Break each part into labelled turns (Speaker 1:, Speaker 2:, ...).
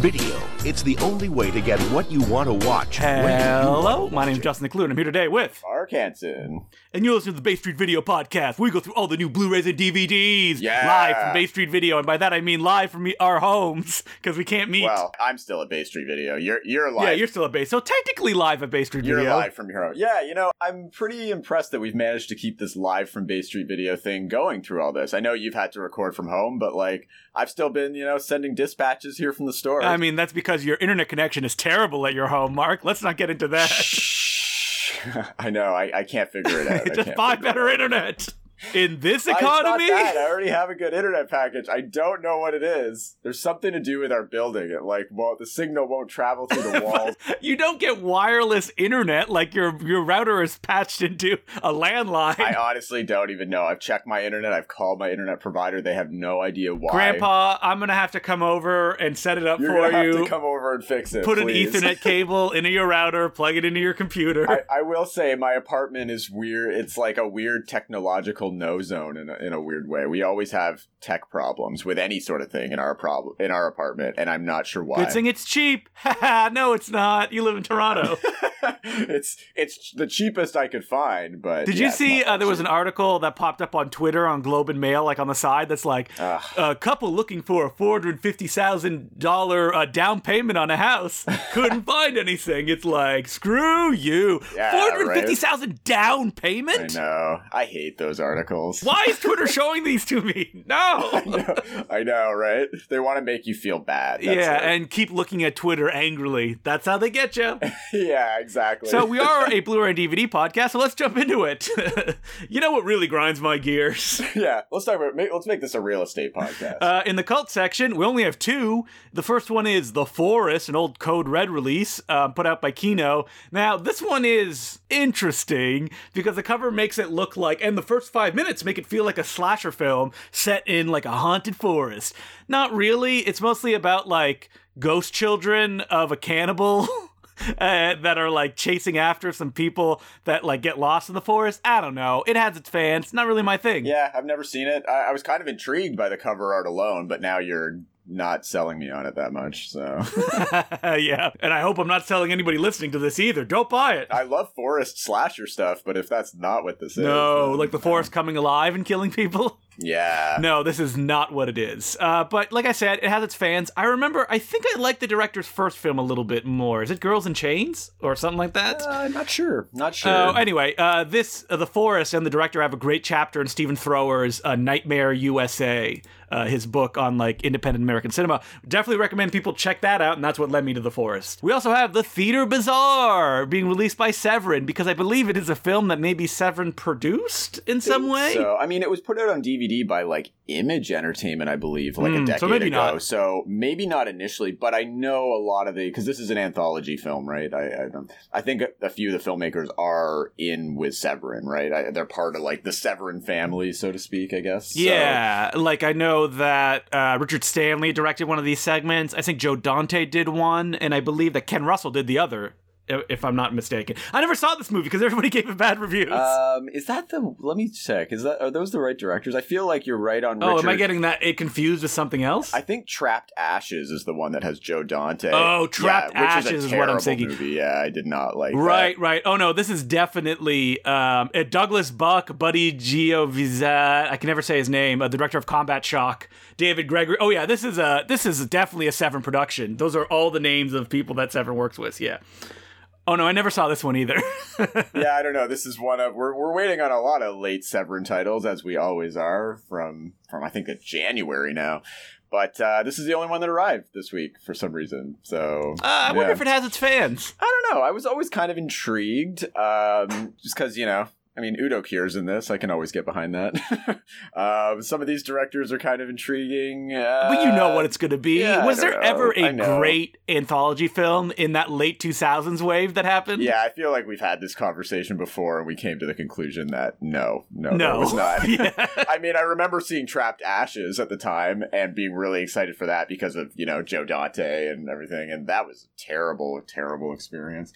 Speaker 1: Video. It's the only way to get what you want to watch. when you
Speaker 2: Hello,
Speaker 1: to
Speaker 2: my
Speaker 1: watch
Speaker 2: name's. Justin Decloux, and I'm here today with,
Speaker 3: Mark Hanson.
Speaker 2: and you're listening to the Bay Street Video Podcast. where We go through all the new Blu-rays and DVDs
Speaker 3: Yeah.
Speaker 2: live from Bay Street Video, and by that I mean live from our homes because we can't meet.
Speaker 3: Well, I'm still at Bay Street Video. You're you're live.
Speaker 2: yeah, you're still at Bay, so technically live at Bay Street Video.
Speaker 3: You're live from your home. Yeah, you know, I'm pretty impressed that we've managed to keep this live from Bay Street Video thing going through all this. I know you've had to record from home, but like I've still been, you know, sending dispatches here from the store.
Speaker 2: I mean, that's because your internet connection is terrible at your home, Mark. Let's not get into that.
Speaker 3: I know. I, I can't figure it out.
Speaker 2: Just buy better internet in this economy.
Speaker 3: I already have a good internet package. I don't know what it is. There's something to do with our building. It, like, well, the signal won't travel through the walls.
Speaker 2: You don't get wireless internet like your your router is patched into a landline.
Speaker 3: I honestly don't even know. I've checked my internet. I've called my internet provider. They have no idea why.
Speaker 2: Grandpa, I'm gonna have to come over and set it up
Speaker 3: you're
Speaker 2: for
Speaker 3: gonna have
Speaker 2: you.
Speaker 3: to come over and fix it.
Speaker 2: Put
Speaker 3: please.
Speaker 2: an Ethernet cable into your router, plug it into your computer.
Speaker 3: I, I will say my apartment is weird. It's like a weird technological no zone in a, in a weird way. We always have tech problems with any sort of thing in our problem in our apartment, and I'm not sure why.
Speaker 2: Good thing it's cheap. No, it's not. You live in Toronto.
Speaker 3: it's it's the cheapest I could find, but
Speaker 2: Did
Speaker 3: yeah,
Speaker 2: you see uh, there was an article that popped up on Twitter on Globe and Mail, like on the side, that's like
Speaker 3: Ugh.
Speaker 2: a couple looking for a four hundred fifty thousand dollar uh, down payment on a house couldn't find anything. It's like screw you,
Speaker 3: Yeah,
Speaker 2: four hundred fifty thousand down
Speaker 3: I
Speaker 2: payment.
Speaker 3: know. I hate those articles.
Speaker 2: Why is Twitter showing these to me? No.
Speaker 3: I know, I know, right? They want to make you feel bad. That's
Speaker 2: yeah,
Speaker 3: it.
Speaker 2: and keep looking at Twitter angrily. That's how they get you.
Speaker 3: yeah, exactly.
Speaker 2: So we are a Blu-ray and DVD podcast, so let's jump into it. you know what really grinds my gears?
Speaker 3: yeah, let's talk about. Let's make this a real estate podcast.
Speaker 2: Uh, in the cult section, we only have two. The first one is The Forest, an old Code Red release uh, put out by Kino. Now, this one is interesting because the cover makes it look like, and the first five minutes make it feel like a slasher film set in like a haunted forest. Not really. It's mostly about like ghost children of a cannibal. Uh, that are like chasing after some people that like get lost in the forest. I don't know. It has its fans. Not really my thing.
Speaker 3: yeah, I've never seen it. I, I was kind of intrigued by the cover art alone, but now you're not selling me on it that much. So
Speaker 2: yeah, and I hope I'm not selling anybody listening to this either. Don't buy it.
Speaker 3: I love forest slasher stuff, but if that's not what this is,
Speaker 2: no, like the forest coming alive and killing people.
Speaker 3: Yeah,
Speaker 2: No, this is not what it is. Uh, but like I said, it has its fans. I remember. I think I liked the director's first film a little bit more. Is it Girls in Chains or something like that?
Speaker 3: Uh, I'm not sure. Not sure.
Speaker 2: Oh, anyway, uh, this uh, the forest and the director have a great chapter in Stephen Thrower's uh, Nightmare USA, uh, his book on like independent American cinema. Definitely recommend people check that out, and that's what led me to the forest. We also have the Theater Bizarre being released by Severin because I believe it is a film that maybe Severin produced in some way.
Speaker 3: So I mean, it was put out on DVD by like Image Entertainment, I believe, like
Speaker 2: Hmm,
Speaker 3: a
Speaker 2: so
Speaker 3: decade
Speaker 2: maybe
Speaker 3: ago.
Speaker 2: not.
Speaker 3: So maybe not initially, but I know a lot of the because this is an anthology film, right? I I, I think a, few of the filmmakers are in with Severin, right? I, they're part of like the Severin family, so to speak, I guess. So-
Speaker 2: Yeah, like I know that uh, Richard Stanley directed one of these segments. I think Joe Dante did one, and I believe that Ken Russell did the other, if I'm not mistaken. I never saw this movie because everybody gave it bad reviews.
Speaker 3: Um, is that the? Let me check. Is that are those the right directors? I feel like you're right on.
Speaker 2: oh,
Speaker 3: Richard.
Speaker 2: am I getting that it confused with something else?
Speaker 3: I think Trapped Ashes is the one that has Joe Dante.
Speaker 2: Oh, Trapped
Speaker 3: yeah,
Speaker 2: Ashes
Speaker 3: is,
Speaker 2: is what I'm thinking.
Speaker 3: Movie. Yeah, I did not like. that.
Speaker 2: Right, right. Oh no, this is definitely um, uh, Douglas Buck, Buddy Giovizat. I can never say his name. Uh, the director of Combat Shock, David Gregory. Oh yeah, this is a this is definitely a Severin production. Those are all the names of people that Severin works with. Yeah. Oh no, I never saw this one either.
Speaker 3: yeah, I don't know. This is one of we're we're waiting on a lot of late Severin titles as we always are from from I think January now. But uh, this is the only one that arrived this week for some reason. So
Speaker 2: Uh, I wonder if it has its fans.
Speaker 3: I don't know. I was always kind of intrigued, um, just because you know. I mean, Udo Kier's in this. I can always get behind that. um, some of these directors are kind of intriguing. Uh,
Speaker 2: But you know what it's going to be.
Speaker 3: yeah,
Speaker 2: Was there
Speaker 3: know.
Speaker 2: ever a great anthology film in that late 2000s wave that happened?
Speaker 3: Yeah, I feel like we've had this conversation before, and we came to the conclusion that no, no,
Speaker 2: No.
Speaker 3: was not.
Speaker 2: Yeah.
Speaker 3: I mean, I remember seeing Trapped Ashes at the time and being really excited for that because of you know Joe Dante and everything, and that was a terrible, terrible experience.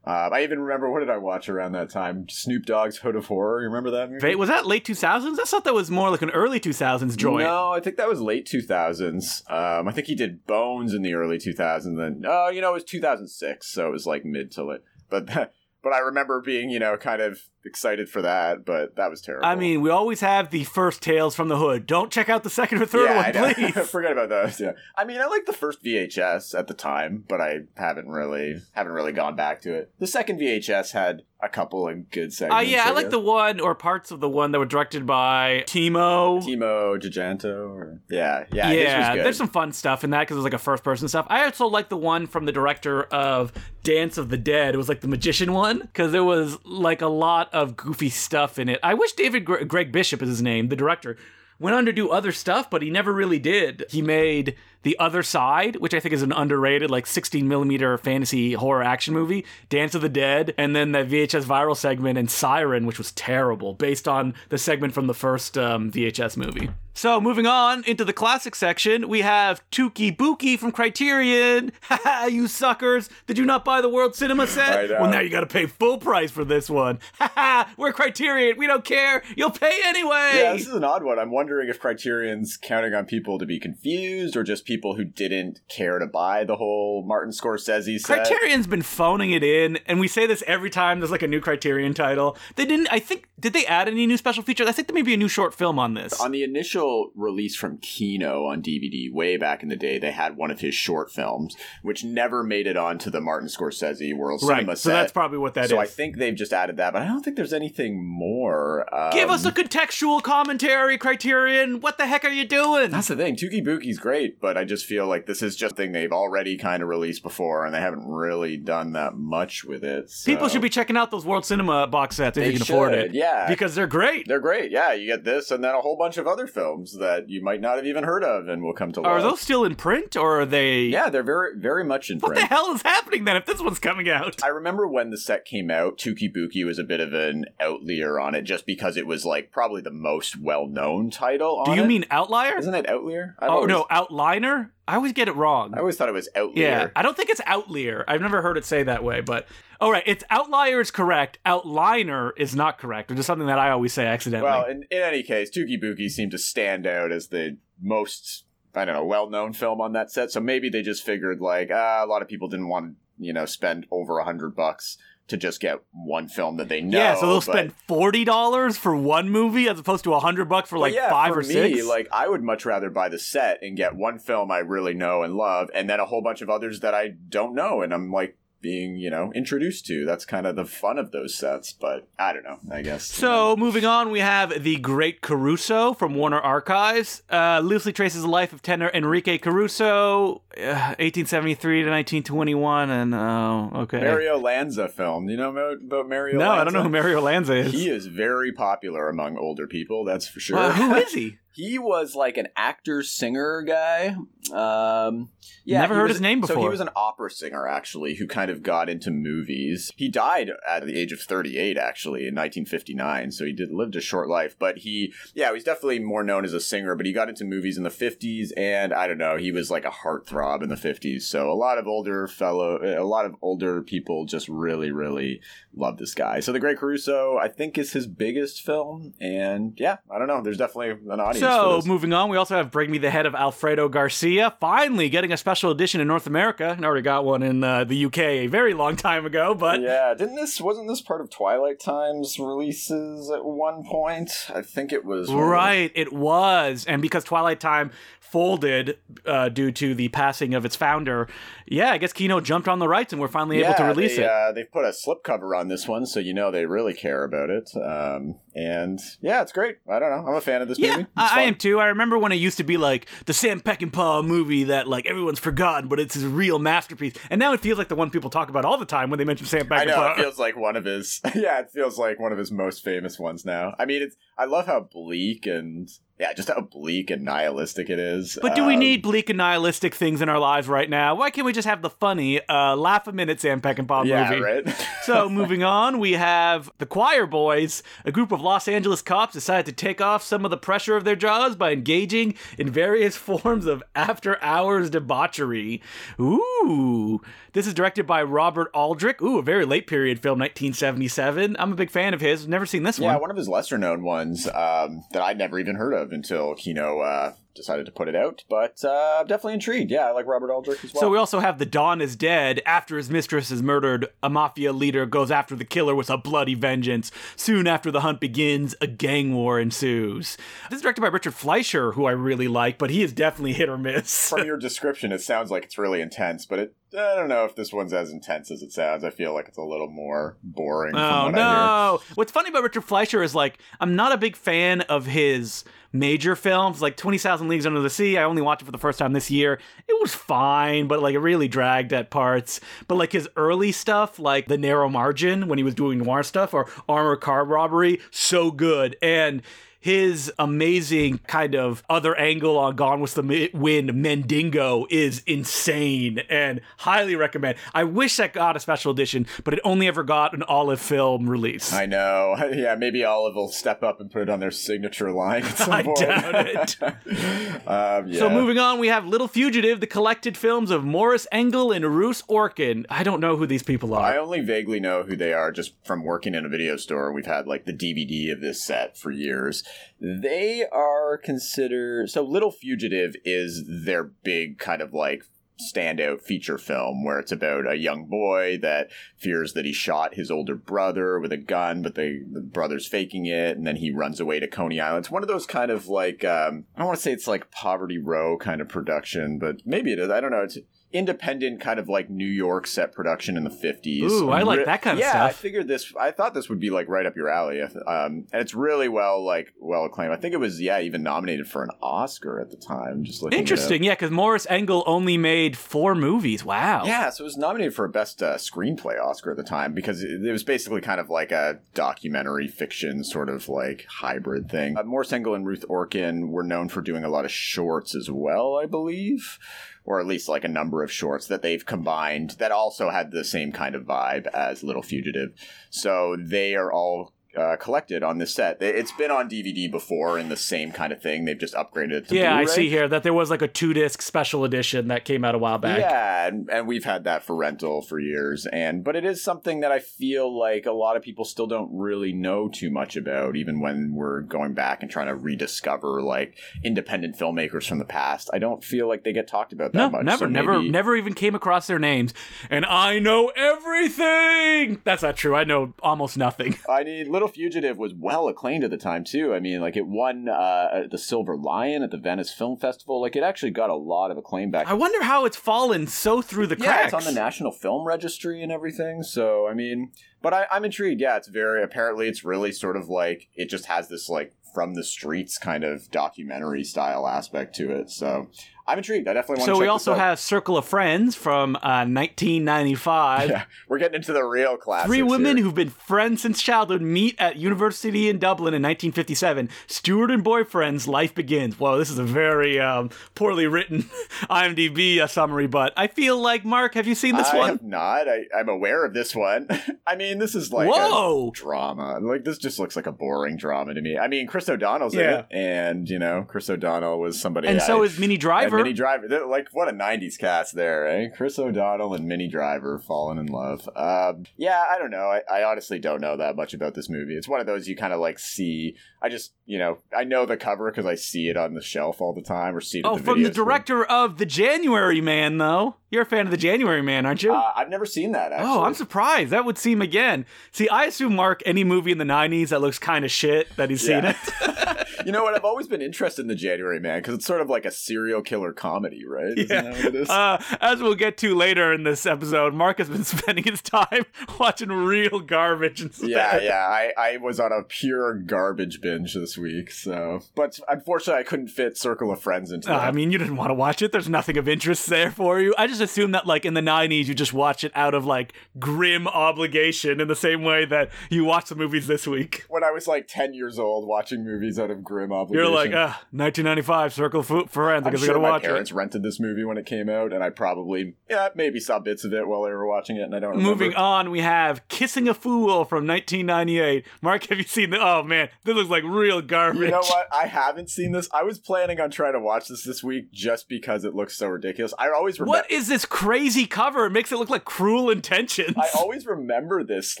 Speaker 3: Um, I even remember what did I watch around that time? Snoop Dogg's Hood of Horror. You remember that movie?
Speaker 2: Was that late 2000s? I thought that was more like an early 2000s joint.
Speaker 3: No, I think that was late 2000s. Um, I think he did Bones in the early 2000s. Then, oh, you know, it was 2006, so it was like mid to late. But but I remember being, you know, kind of excited for that. But that was terrible.
Speaker 2: I mean, we always have the first Tales from the Hood. Don't check out the second or third
Speaker 3: yeah,
Speaker 2: one,
Speaker 3: I
Speaker 2: please.
Speaker 3: Forget about those. Yeah, I mean, I like the first VHS at the time, but I haven't really haven't really gone back to it. The second VHS had a couple of good
Speaker 2: Uh,
Speaker 3: segments.
Speaker 2: yeah, I like the one or parts of the one that were directed by Timo.
Speaker 3: Timo Tjahjanto. Or, yeah, yeah,
Speaker 2: Yeah, there's some fun stuff in that because it was like a first person stuff. I also like the one from the director of Dance of the Dead. It was like the magician one because there was like a lot of goofy stuff in it. I wish David Gre- Gregg Bishop is his name, the director, went on to do other stuff, but he never really did. He made The Other Side, which I think is an underrated like 16 millimeter fantasy horror action movie, Dance of the Dead, and then that VHS viral segment and Siren, which was terrible, based on the segment from the first um, VHS movie. So moving on into the classic section, we have Touki Bouki from Criterion. Ha you suckers! Did you not buy the World Cinema set? Well, now you got to pay full price for this one. Ha ha, we're Criterion. We don't care. You'll pay anyway.
Speaker 3: Yeah, this is an odd one. I'm wondering if Criterion's counting on people to be confused or just people who didn't care to buy the whole Martin Scorsese set.
Speaker 2: Criterion's been phoning it in, and we say this every time there's like a new Criterion title. They didn't. I think did they add any new special features? I think there may be a new short film on this.
Speaker 3: On the initial release from Kino on DVD way back in the day, they had one of his short films, which never made it onto the Martin Scorsese World
Speaker 2: right.
Speaker 3: Cinema
Speaker 2: So
Speaker 3: set.
Speaker 2: So that's probably what that is.
Speaker 3: so I think they've just added that, but I don't think there's anything more. Um,
Speaker 2: Give us a contextual commentary, Criterion. What the heck are you doing?
Speaker 3: That's the thing. Touki Bouki's great, but I just feel like this is just a thing they've already kind of released before, and they haven't really done that much with it. so-
Speaker 2: People should be checking out those World Cinema box sets if
Speaker 3: They
Speaker 2: you can afford it.
Speaker 3: yeah.
Speaker 2: Because they're great.
Speaker 3: They're great. Yeah, you get this, and then a whole bunch of other films that you might not have even heard of, and will come to
Speaker 2: Are
Speaker 3: life.
Speaker 2: those still in print or are they.
Speaker 3: Yeah, they're very, very much in
Speaker 2: What
Speaker 3: print.
Speaker 2: What the hell is happening then if this one's coming out?
Speaker 3: I remember when the set came out, Touki Bouki was a bit of an outlier on it, just because it was like probably the most well-known title. On
Speaker 2: Do you
Speaker 3: it.
Speaker 2: mean Outlier?
Speaker 3: Isn't it Outlier? I've
Speaker 2: oh,
Speaker 3: always-
Speaker 2: no, Outliner? I always get it wrong.
Speaker 3: I always thought it was Outlier.
Speaker 2: Yeah, I don't think it's Outlier. I've never heard it say that way, but all right, it's Outlier is correct. Outliner is not correct, which is something that I always say accidentally.
Speaker 3: Well, in, in any case, Touki Bouki seemed to stand out as the most, I don't know, well-known film on that set. So maybe they just figured like ah, a lot of people didn't want to, you know, spend over a hundred bucks to just get one film that they know.
Speaker 2: yeah, so they'll
Speaker 3: but-
Speaker 2: spend forty dollars for one movie as opposed to a hundred bucks for like
Speaker 3: yeah,
Speaker 2: five
Speaker 3: for
Speaker 2: or
Speaker 3: me,
Speaker 2: six.
Speaker 3: Like I would much rather buy the set and get one film I really know and love, and then a whole bunch of others that I don't know, and I'm like being you know introduced to. That's kind of the fun of those sets. But I don't know. I guess. you know.
Speaker 2: So, moving on, we have The Great Caruso from Warner Archives. Uh, loosely traces the life of tenor Enrico Caruso, uh, 1873 to 1921. And, oh, okay.
Speaker 3: Mario Lanza film. You know about, about Mario?
Speaker 2: no,
Speaker 3: Lanza?
Speaker 2: I don't know who Mario Lanza is.
Speaker 3: He is very popular among older people. That's for sure.
Speaker 2: Uh, who is he?
Speaker 3: He was like an actor singer guy. Um, yeah,
Speaker 2: Never
Speaker 3: he
Speaker 2: heard
Speaker 3: was-
Speaker 2: his name before.
Speaker 3: So he was an opera singer actually, who kind of got into movies. He died at the age of 38 actually in 1959. So he did lived a short life, but he yeah, he's definitely more known as a singer. But he got into movies in the 50s, and I don't know, he was like a heartthrob in the 50s. So a lot of older fellow, a lot of older people just really, really love this guy. So The Great Caruso, I think, is his biggest film, and yeah, I don't know. There's definitely an audience.
Speaker 2: So, moving on, we also have Bring Me the Head of Alfredo Garcia, finally getting a special edition in North America. I already got one in uh, the UK a very long time ago, but
Speaker 3: yeah, didn't this wasn't this part of Twilight Time's releases at one point? I think it was one of the-
Speaker 2: Right, it was. And because Twilight Time folded uh, due to the passing of its founder, yeah, I guess Kino jumped on the rights and we're finally able to release
Speaker 3: they,
Speaker 2: it.
Speaker 3: Uh, they've put a slipcover on this one, so you know they really care about it. Um, and yeah, it's great. I don't know. I'm a fan of this
Speaker 2: Yeah,
Speaker 3: movie.
Speaker 2: I, I am too. I remember when it used to be like the Sam Peckinpah movie that like everyone's forgotten, but it's his real masterpiece. And now it feels like the one people talk about all the time when they mention Sam
Speaker 3: I know
Speaker 2: Peckinpah.
Speaker 3: it feels like one of his. Yeah, it feels like one of his most famous ones now. I mean, it's. I love how bleak and yeah, just how bleak and nihilistic it is.
Speaker 2: But do we
Speaker 3: Um,
Speaker 2: need bleak and nihilistic things in our lives right now? Why can't we just have the funny, uh, laugh a minute Sam Peckinpah
Speaker 3: Yeah,
Speaker 2: movie?
Speaker 3: right.
Speaker 2: So moving on, we have the Choir Boys. A group of Los Angeles cops decide to take off some of the pressure of their jobs by engaging in various forms of after-hours debauchery. Ooh, this is directed by Robert Aldrich. Ooh, a very late period film, 1977. I'm a big fan of his. Never seen this
Speaker 3: Yeah,
Speaker 2: one.
Speaker 3: Yeah, one of his lesser known ones um, that I'd never even heard of until Kino uh, decided to put it out. But uh, I'm definitely intrigued. Yeah, I like Robert Aldrich as well.
Speaker 2: So we also have the Don is dead. After his mistress is murdered, a mafia leader goes after the killer with a bloody vengeance. Soon after the hunt begins, a gang war ensues. This is directed by Richard Fleischer, who I really like, but he is definitely hit or miss.
Speaker 3: From your description, it sounds like it's really intense, but it, I don't know if this one's as intense as it sounds. I feel like it's a little more boring.
Speaker 2: Oh
Speaker 3: what
Speaker 2: no! What's funny about Richard Fleischer is like I'm not a big fan of his major films, like Twenty Thousand Leagues Under the Sea. I only watched it for the first time this year. It was fine, but like it really dragged at parts. But like his early stuff, like The Narrow Margin, when he was doing noir stuff, or Armor Car Robbery, so good. And his amazing kind of other angle on Gone with the Wind, Mandingo, is insane and highly recommend. I wish that got a special edition, but it only ever got an olive film release.
Speaker 3: I know. Yeah, maybe Olive will step up and put it on their signature line at some
Speaker 2: I
Speaker 3: point.
Speaker 2: doubt it.
Speaker 3: um, yeah.
Speaker 2: So moving on, we have Little Fugitive, the collected films of Morris Engel and Ruth Orkin. I don't know who these people are.
Speaker 3: I only vaguely know who they are just from working in a video store. We've had like the DVD of this set for years. They are considered so Little Fugitive is their big kind of like standout feature film where it's about a young boy that fears that he shot his older brother with a gun, but they, the brother's faking it, and then he runs away to Coney Island. It's one of those kind of like um, I don't want to say it's like Poverty Row kind of production, but maybe it is. I don't know. It's independent kind of like New York set production in the 50s.
Speaker 2: Ooh, I like that kind of stuff.
Speaker 3: yeah, I figured this. I thought this would be like right up your alley, um, and it's really well like well acclaimed. I think it was yeah even nominated for an Oscar at the time. Just looking.
Speaker 2: Interesting, yeah, because Morris Engel only made four movies. Wow.
Speaker 3: Yeah, so it was nominated for a best uh, screenplay Oscar at the time because it, it was basically kind of like a documentary fiction sort of like hybrid thing. Uh, Morris Engel and Ruth Orkin were known for doing a lot of shorts as well, I believe, or at least like a number of shorts that they've combined that also had the same kind of vibe as Little Fugitive. So they are all. Uh, collected on this set. It's been on DVD before in the same kind of thing. They've just upgraded it to
Speaker 2: Yeah, I
Speaker 3: Blu-ray.
Speaker 2: see here that there was like a two disc special edition that came out a while back.
Speaker 3: Yeah, and, and we've had that for rental for years. And but it is something that I feel like a lot of people still don't really know too much about, even when we're going back and trying to rediscover like independent filmmakers from the past. I don't feel like they get talked about that
Speaker 2: No,
Speaker 3: much.
Speaker 2: never,
Speaker 3: so
Speaker 2: never,
Speaker 3: maybe-
Speaker 2: never even came across their names. And I know everything. That's not true. I know almost nothing.
Speaker 3: I mean, Little Fugitive was well acclaimed at the time too. I mean, like it won uh, the Silver Lion at the Venice Film Festival. Like it actually got a lot of acclaim back.
Speaker 2: I wonder how it's fallen so through the cracks.
Speaker 3: yeah, it's on the National Film Registry and everything. So I mean, but I, I'm intrigued. Yeah, it's very apparently it's really sort of like it just has this like from the streets kind of documentary style aspect to it. So I'm intrigued. I definitely want to. See that.
Speaker 2: So we also have Circle of Friends from uh, 1995.
Speaker 3: Yeah, we're getting into the real classics.
Speaker 2: Three women
Speaker 3: here.
Speaker 2: who've been friends since childhood meet at university in Dublin in 1957. Steward and boyfriends, life begins. Whoa, this is a very um, poorly written IMDb uh, summary, but I feel like Mark, have you seen this
Speaker 3: I
Speaker 2: one?
Speaker 3: I have not. I, I'm aware of this one. I mean, this is like
Speaker 2: Whoa!
Speaker 3: a drama. Like this just looks like a boring drama to me. I mean, Chris O'Donnell's in it, and you know, Chris O'Donnell was somebody.
Speaker 2: and so is Minnie
Speaker 3: and
Speaker 2: Driver.
Speaker 3: Minnie Driver. They're like what a '90s cast there, eh? Chris O'Donnell and Minnie Driver falling in love. Um, yeah, I don't know. I, I honestly don't know that much about this movie. It's one of those you kind of like see. I just you know I know the cover because I see it on the shelf all the time or see it.
Speaker 2: oh,
Speaker 3: the
Speaker 2: from the director of The January Man, though. You're a fan of The January Man, aren't you?
Speaker 3: Uh, I've never seen that. Actually.
Speaker 2: Oh, I'm surprised. That would seem again. See, I assume Mark any movie in the '90s that looks kind of shit that he's seen it.
Speaker 3: you know what? I've always been interested in the January Man because it's sort of like a serial killer comedy, right? Isn't
Speaker 2: Yeah.
Speaker 3: that what it is?
Speaker 2: Uh, as we'll get to later in this episode, Mark has been spending his time watching real garbage instead.
Speaker 3: Yeah, yeah. I, I was on a pure garbage binge this week, so but unfortunately I couldn't fit Circle of Friends into
Speaker 2: Uh. I mean, you didn't want to watch it. There's nothing of interest there for you. I just assume that, like, in the 90s, you just watch it out of, like, grim obligation in the same way that you watch the movies this week.
Speaker 3: when I was like ten years old watching movies out of obligation.
Speaker 2: You're like, ah, 1995, Circle Fu- Friends. I
Speaker 3: I'm
Speaker 2: I
Speaker 3: sure
Speaker 2: gotta
Speaker 3: my
Speaker 2: watch
Speaker 3: parents
Speaker 2: it.
Speaker 3: rented this movie when it came out, and I probably, yeah, maybe saw bits of it while they were watching it, and I don't remember.
Speaker 2: Moving on, we have Kissing a Fool from 1998. Mark, have you seen the? Oh man, this looks like real garbage.
Speaker 3: You know what? I haven't seen this. I was planning on trying to watch this this week just because it looks so ridiculous. I always remember.
Speaker 2: What is this crazy cover? It makes it look like Cruel Intentions.
Speaker 3: I always remember this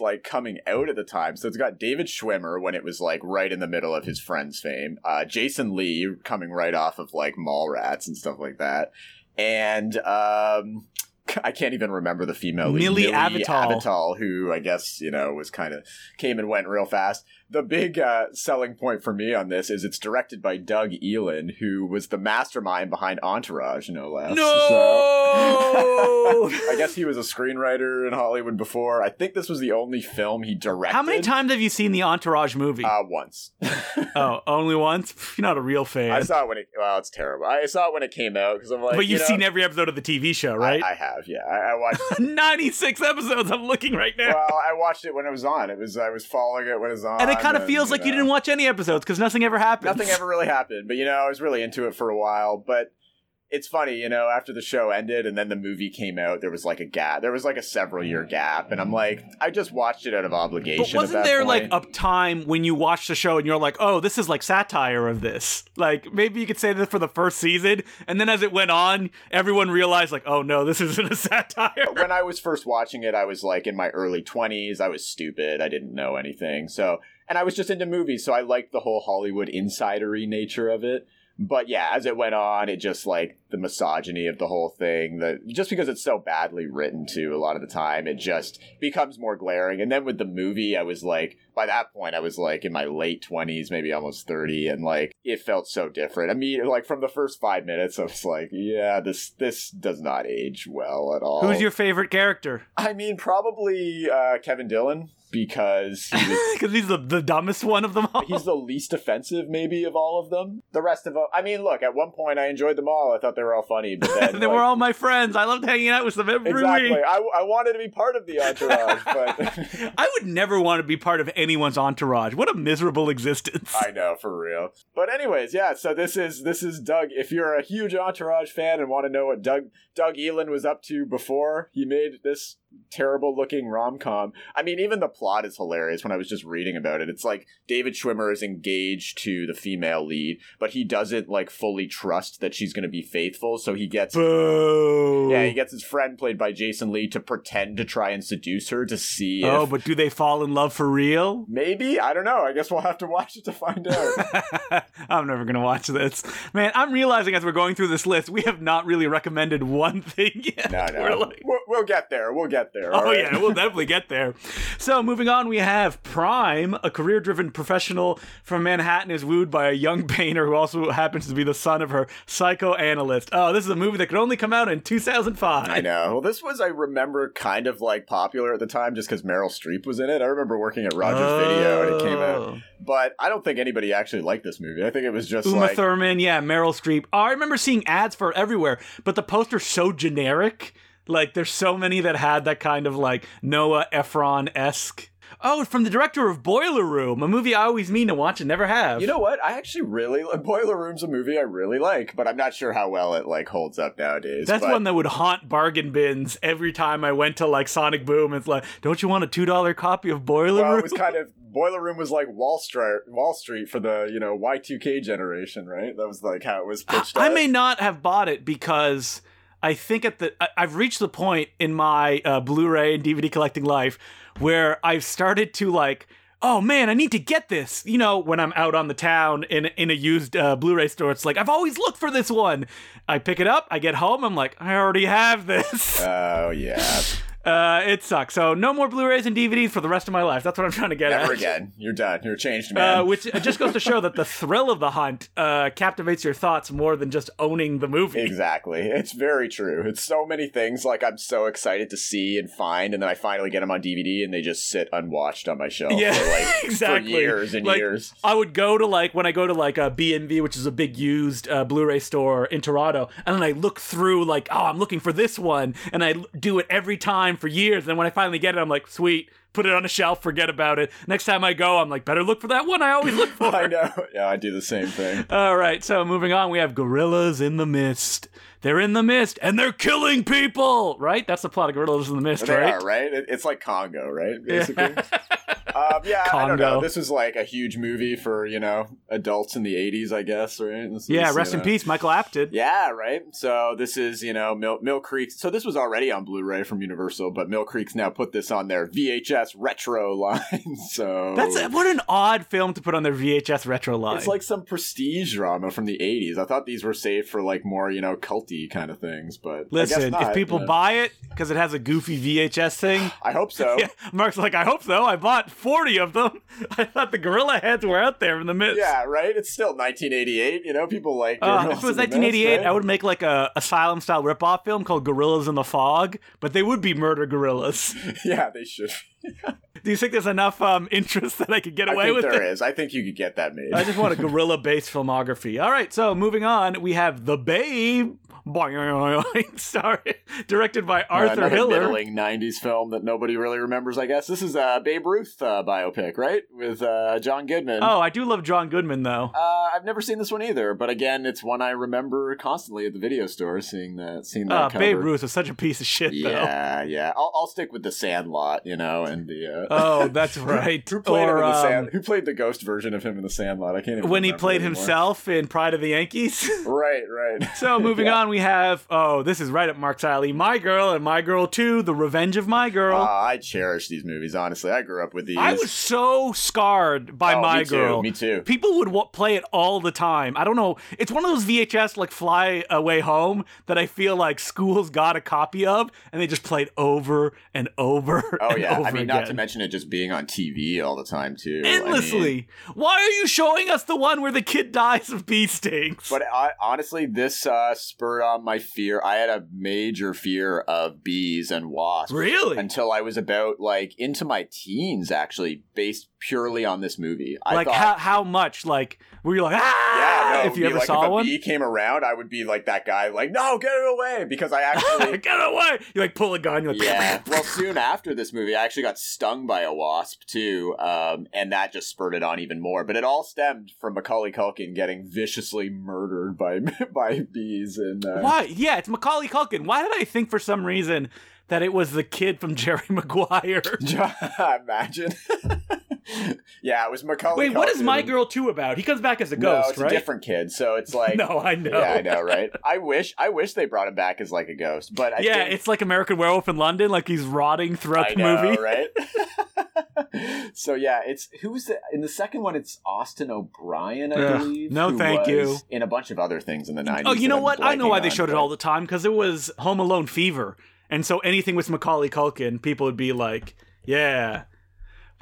Speaker 3: like coming out at the time. So it's got David Schwimmer when it was like right in the middle of his Friends fame. Uh, Jason Lee coming right off of like Mallrats and stuff like that, and um, I can't even remember the female lead,
Speaker 2: Mili Avital.
Speaker 3: Avital, who I guess you know was kind of came and went real fast. The big uh, selling point for me on this is it's directed by Doug Ellin, who was the mastermind behind Entourage, no less.
Speaker 2: No!
Speaker 3: I guess he was a screenwriter in Hollywood before. I think this was the only film he directed.
Speaker 2: How many times have you seen the Entourage movie?
Speaker 3: Uh, once.
Speaker 2: oh, only once? You're not a real fan.
Speaker 3: I saw it when it. Well, it's terrible. I saw it when it came out because I'm like.
Speaker 2: but you've
Speaker 3: you know,
Speaker 2: seen every episode of the TV show, right?
Speaker 3: I, I have, yeah. I, I watched.
Speaker 2: 96 episodes. I'm looking right now.
Speaker 3: well, I watched it when it was on. It was I was following it when it was on,
Speaker 2: kind of feels like you didn't watch any episodes because nothing ever happened.
Speaker 3: Nothing ever really happened, but you know, I was really into it for a while. But it's funny, you know, after the show ended and then the movie came out, there was like a gap. There was like a several year mm. gap, and I'm like, I just watched it out of obligation. But wasn't
Speaker 2: there
Speaker 3: point.
Speaker 2: like a time when you watched the show and you're like, oh, this is like satire of this? Like maybe you could say this for the first season, and then as it went on, everyone realized like, oh no, this isn't a satire.
Speaker 3: when I was first watching it, I was like in my early 20s. I was stupid. I didn't know anything. So, and I was just into movies. So I liked the whole Hollywood insidery nature of it. But yeah, as it went on, it just like the misogyny of the whole thing, the just because it's so badly written too, a lot of the time, it just becomes more glaring. And then with the movie, I was like, by that point, I was like in my late 20s, maybe almost 30, and like it felt so different. I mean, like from the first five minutes, I was like, yeah, this this does not age well at all.
Speaker 2: Who's your favorite character?
Speaker 3: I mean, probably uh, Kevin Dillon because he
Speaker 2: Because he's the, the dumbest one of them all.
Speaker 3: he's the least offensive, maybe, of all of them. The rest of them, I mean, look, at one point I enjoyed them all. I thought they were all funny, but then
Speaker 2: they
Speaker 3: like,
Speaker 2: were all my friends. I loved hanging out with them every
Speaker 3: exactly.
Speaker 2: week.
Speaker 3: I, I wanted to be part of the entourage, but
Speaker 2: I would never want to be part of anyone's entourage. What a miserable existence.
Speaker 3: I know for real. But anyways, yeah. So this is this is Doug. If you're a huge entourage fan and want to know what Doug Doug Ellin was up to before he made this terrible looking rom com. I mean, even the plot is hilarious when I was just reading about it. It's like David Schwimmer is engaged to the female lead, but he doesn't like fully trust that she's going to be faithful, so he gets
Speaker 2: Boo.
Speaker 3: yeah, he gets his friend played by Jason Lee to pretend to try and seduce her to see
Speaker 2: Oh,
Speaker 3: if
Speaker 2: but do they fall in love for real?
Speaker 3: maybe I don't know. I guess we'll have to watch it to find out.
Speaker 2: I'm never gonna watch this. Man, I'm realizing as we're going through this list, we have not really recommended one thing yet.
Speaker 3: No, no,
Speaker 2: like,
Speaker 3: we'll, we'll get there. We'll get there.
Speaker 2: Oh
Speaker 3: right?
Speaker 2: yeah, we'll definitely get there. So moving on, we have Prime, a career-driven professional from Manhattan, is wooed by a young painter who also happens to be the son of her psychoanalyst. Oh, this is a movie that could only come out in 2005.
Speaker 3: I know. Well, this was I remember kind of like popular at the time just because Meryl Streep was in it. I remember working at Rogers Video and it came out,
Speaker 2: Oh.
Speaker 3: but I don't think anybody actually liked this movie. I think it was just
Speaker 2: Uma
Speaker 3: like
Speaker 2: Thurman, yeah, Meryl Streep. Oh, I remember seeing ads for it everywhere, but the poster's so generic. Like, there's so many that had that kind of like Nora Ephron esque. Oh, from the director of Boiler Room, a movie I always mean to watch and never have.
Speaker 3: You know what? I actually really Boiler Room's a movie I really like, but I'm not sure how well it like holds up nowadays.
Speaker 2: That's
Speaker 3: but-
Speaker 2: one that would haunt bargain bins every time I went to like Sonic Boom. It's like, don't you want a two dollar copy of Boiler
Speaker 3: Well,
Speaker 2: Room?
Speaker 3: it was kind of Boiler Room was like Wall Street, Wall Street for the you know Y2K generation, right? That was like how it was pitched.
Speaker 2: I
Speaker 3: at.
Speaker 2: may not have bought it because I think at the I- I've reached the point in my uh, Blu-ray and DVD collecting life where I've started to like. Oh man, I need to get this. You know, when I'm out on the town in in a used uh, Blu-ray store, it's like I've always looked for this one. I pick it up, I get home, I'm like, I already have this.
Speaker 3: Oh yeah,
Speaker 2: Uh, it sucks. So no more Blu-rays and DVDs for the rest of my life. That's what I'm trying to get
Speaker 3: never
Speaker 2: at.
Speaker 3: again. You're done. You're changed man.
Speaker 2: Uh, which just goes to show that the thrill of the hunt uh, captivates your thoughts more than just owning the movie.
Speaker 3: Exactly. It's very true. It's so many things like I'm so excited to see and find, and then I finally get them on DVD and they just sit unwatched on my shelf
Speaker 2: Yeah,
Speaker 3: for like
Speaker 2: exactly.
Speaker 3: for years and
Speaker 2: Like,
Speaker 3: years.
Speaker 2: I would go to like when I go to like a BMV, which is a big used uh, Blu-ray store in Toronto, and then I look through like, oh, I'm looking for this one, and I do it every time find for years. And when I finally get it, I'm like, sweet, put it on a shelf, forget about it. Next time I go, I'm like, better look for that one I always look for.
Speaker 3: I know. Yeah, I do the same thing.
Speaker 2: All right, so moving on, we have gorillas in the mist. They're in the mist and they're killing people, right? That's the plot of Gorillas in the Mist,
Speaker 3: They
Speaker 2: right?
Speaker 3: are right. It's like Congo, right? Basically. um, yeah, I don't know.
Speaker 2: Congo.
Speaker 3: This was like a huge movie for you know adults in the '80s, I guess, right? This
Speaker 2: Yeah,
Speaker 3: is,
Speaker 2: rest in
Speaker 3: know-
Speaker 2: peace, Michael Apted.
Speaker 3: Yeah, right. So this is you know Mill, Mill Creek. So this was already on Blu-ray from Universal, but Mill Creek's now put this on their VHS retro line. so
Speaker 2: That's what an odd film to put on their VHS retro line.
Speaker 3: It's like some prestige drama from the '80s. I thought these were saved for like more you know culty kind of things, but I guess
Speaker 2: Listen,
Speaker 3: not,
Speaker 2: if people
Speaker 3: yeah.
Speaker 2: buy it because it has a goofy VHS thing,
Speaker 3: I hope so.
Speaker 2: yeah, Mark's like, I hope so. I bought 40 of them. I thought the gorilla heads were out there in the mist.
Speaker 3: Yeah, right. It's still 1988. You know, people like.
Speaker 2: Uh, if it was
Speaker 3: in the Mist,
Speaker 2: 1988,
Speaker 3: right?
Speaker 2: I would make like a asylum style ripoff film called Gorillas in the Fog, but they would be murder gorillas.
Speaker 3: Yeah, they should.
Speaker 2: Do you think there's enough um, interest that I could get
Speaker 3: I
Speaker 2: away
Speaker 3: think
Speaker 2: with
Speaker 3: there
Speaker 2: it?
Speaker 3: is. I think you could get that made.
Speaker 2: I just want a gorilla based filmography. All right, so moving on, we have The Babe. Sorry, directed by Arthur
Speaker 3: Another
Speaker 2: Hiller.
Speaker 3: middling '90s film that nobody really remembers. I guess this is a Babe Ruth uh, biopic, right, with uh, John Goodman.
Speaker 2: Oh, I do love John Goodman though.
Speaker 3: Uh, I've never seen this one either, but again, it's one I remember constantly at the video store, seeing that, seeing that
Speaker 2: Uh,
Speaker 3: cover.
Speaker 2: Babe Ruth is such a piece of shit though.
Speaker 3: Yeah, yeah. I'll, I'll stick with the Sandlot, you know, and the. Uh,
Speaker 2: Oh, that's right.
Speaker 3: who played him in the
Speaker 2: um,
Speaker 3: Sand? Who played the ghost version of him in the Sandlot? I can't even.
Speaker 2: when he played himself in Pride of the Yankees.
Speaker 3: Right, right.
Speaker 2: So moving
Speaker 3: Yeah.
Speaker 2: on, we have oh, this is right up Mark's alley. My Girl and My Girl Two: The Revenge of My Girl.
Speaker 3: Uh, I cherish these movies. Honestly, I grew up with these.
Speaker 2: I was so scarred by
Speaker 3: Oh,
Speaker 2: My
Speaker 3: me too,
Speaker 2: Girl.
Speaker 3: me too.
Speaker 2: People would w- play it all the time. I don't know. It's one of those VHS like Fly Away Home that I feel like schools got a copy of, and they just played over and over.
Speaker 3: Oh
Speaker 2: and
Speaker 3: yeah,
Speaker 2: over
Speaker 3: I mean,
Speaker 2: again.
Speaker 3: not to mention it just being on TV all the time too. I mean-
Speaker 2: endlessly. Why are you showing us the one where the kid dies of bee stings?
Speaker 3: But I, honestly, this uh, on my fear. I had a major fear of bees and wasps.
Speaker 2: really,
Speaker 3: Until I was about like into my teens, actually, based purely on this movie. I
Speaker 2: like
Speaker 3: thought,
Speaker 2: how how much? Like were you like ah?
Speaker 3: yeah, no,
Speaker 2: if you ever
Speaker 3: like,
Speaker 2: saw
Speaker 3: if a
Speaker 2: one,
Speaker 3: bee came around, I would be like that guy, like, no, get it away, because I actually.
Speaker 2: get it away! You like pull a gun. You're like
Speaker 3: yeah. Well, soon after this movie, I actually got stung by a wasp too, um, and that just spurred it on even more. But it all stemmed from Macaulay Culkin getting viciously murdered by by bees. And uh,
Speaker 2: Why? Yeah, it's Macaulay Culkin. Why did I think for some reason that it was the kid from Jerry Maguire?
Speaker 3: imagine. yeah, it was Macaulay.
Speaker 2: Wait, what is My Girl 2 about? He comes back as a
Speaker 3: No,
Speaker 2: ghost,
Speaker 3: it's
Speaker 2: right?
Speaker 3: a different kid. So it's like.
Speaker 2: no, I know.
Speaker 3: Yeah, I know, right? I wish, I wish they brought him back as like a ghost, but I
Speaker 2: yeah,
Speaker 3: think,
Speaker 2: it's like American Werewolf in London, like he's rotting throughout
Speaker 3: I
Speaker 2: the
Speaker 3: know,
Speaker 2: movie.
Speaker 3: right? so yeah, it's who's the in the second one? It's Austin O'Brien, I
Speaker 2: Ugh,
Speaker 3: believe.
Speaker 2: no thank you.
Speaker 3: In a bunch of other things in the nineties.
Speaker 2: Oh, you know what? I know why they showed it all
Speaker 3: the
Speaker 2: the time because it was Home Alone fever, and so anything with Macaulay Culkin, people would be like, "Yeah."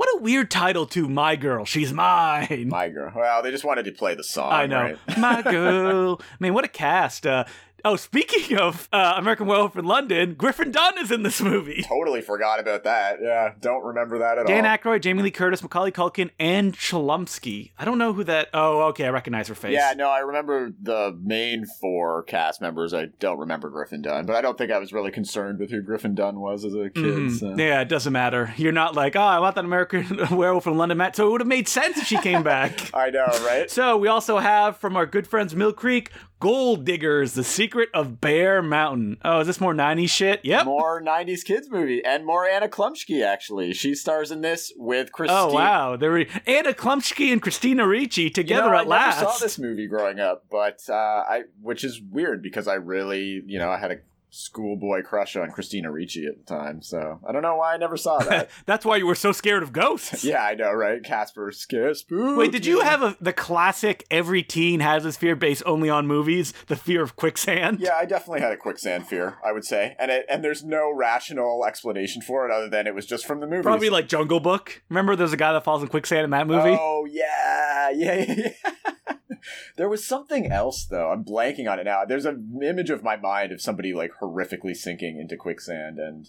Speaker 2: What a weird title to My Girl. She's mine.
Speaker 3: My girl. Well, they just wanted to play the song.
Speaker 2: I know.
Speaker 3: right?
Speaker 2: My girl. Man, what a cast. Uh, oh, speaking of uh, American Werewolf in London, Griffin Dunne is in this movie.
Speaker 3: Totally forgot about that. Yeah, don't remember that at
Speaker 2: Dan
Speaker 3: all.
Speaker 2: Dan Aykroyd, Jamie Lee Curtis, Macaulay Culkin, and Chlumsky. I don't know who that. Oh, okay, I recognize her face.
Speaker 3: Yeah, no, I remember the main four cast members. I don't remember Griffin Dunne, but I don't think I was really concerned with who Griffin Dunne was as a kid.
Speaker 2: Mhm.
Speaker 3: so.
Speaker 2: Yeah, it doesn't matter. You're not like, oh, I want that American Werewolf in London, Matt. So it would have made sense if she came back.
Speaker 3: I know, right?
Speaker 2: So we also have from our good friends Mill Creek, Gold Diggers: The Secret of Bear Mountain. Oh, is this more '90s shit? Yep.
Speaker 3: more 90s kids movie and more Anna Chlumsky actually. She stars in this with Christine.
Speaker 2: Oh wow, there were Anna Chlumsky and Christina Ricci
Speaker 3: You
Speaker 2: together
Speaker 3: know,
Speaker 2: at
Speaker 3: I
Speaker 2: last.
Speaker 3: never saw this movie growing up, but uh, I which is weird because I really, you know, I had a schoolboy crush on Christina Ricci at the time. So I don't know why I never saw that.
Speaker 2: That's why you were so scared of ghosts.
Speaker 3: yeah, I know, right? Casper scare spook.
Speaker 2: Wait, did you have a, the classic every teen has this fear based only on movies, the fear of quicksand?
Speaker 3: Yeah, I definitely had a quicksand fear. I would say, and it, and there's no rational explanation for it other than it was just from the movies.
Speaker 2: Probably like Jungle Book. Remember there's a guy that falls in quicksand in that movie?
Speaker 3: Oh yeah, yeah, yeah. yeah. there was something else though. I'm blanking on it now. There's an image of my mind of somebody like horrifically sinking into quicksand, and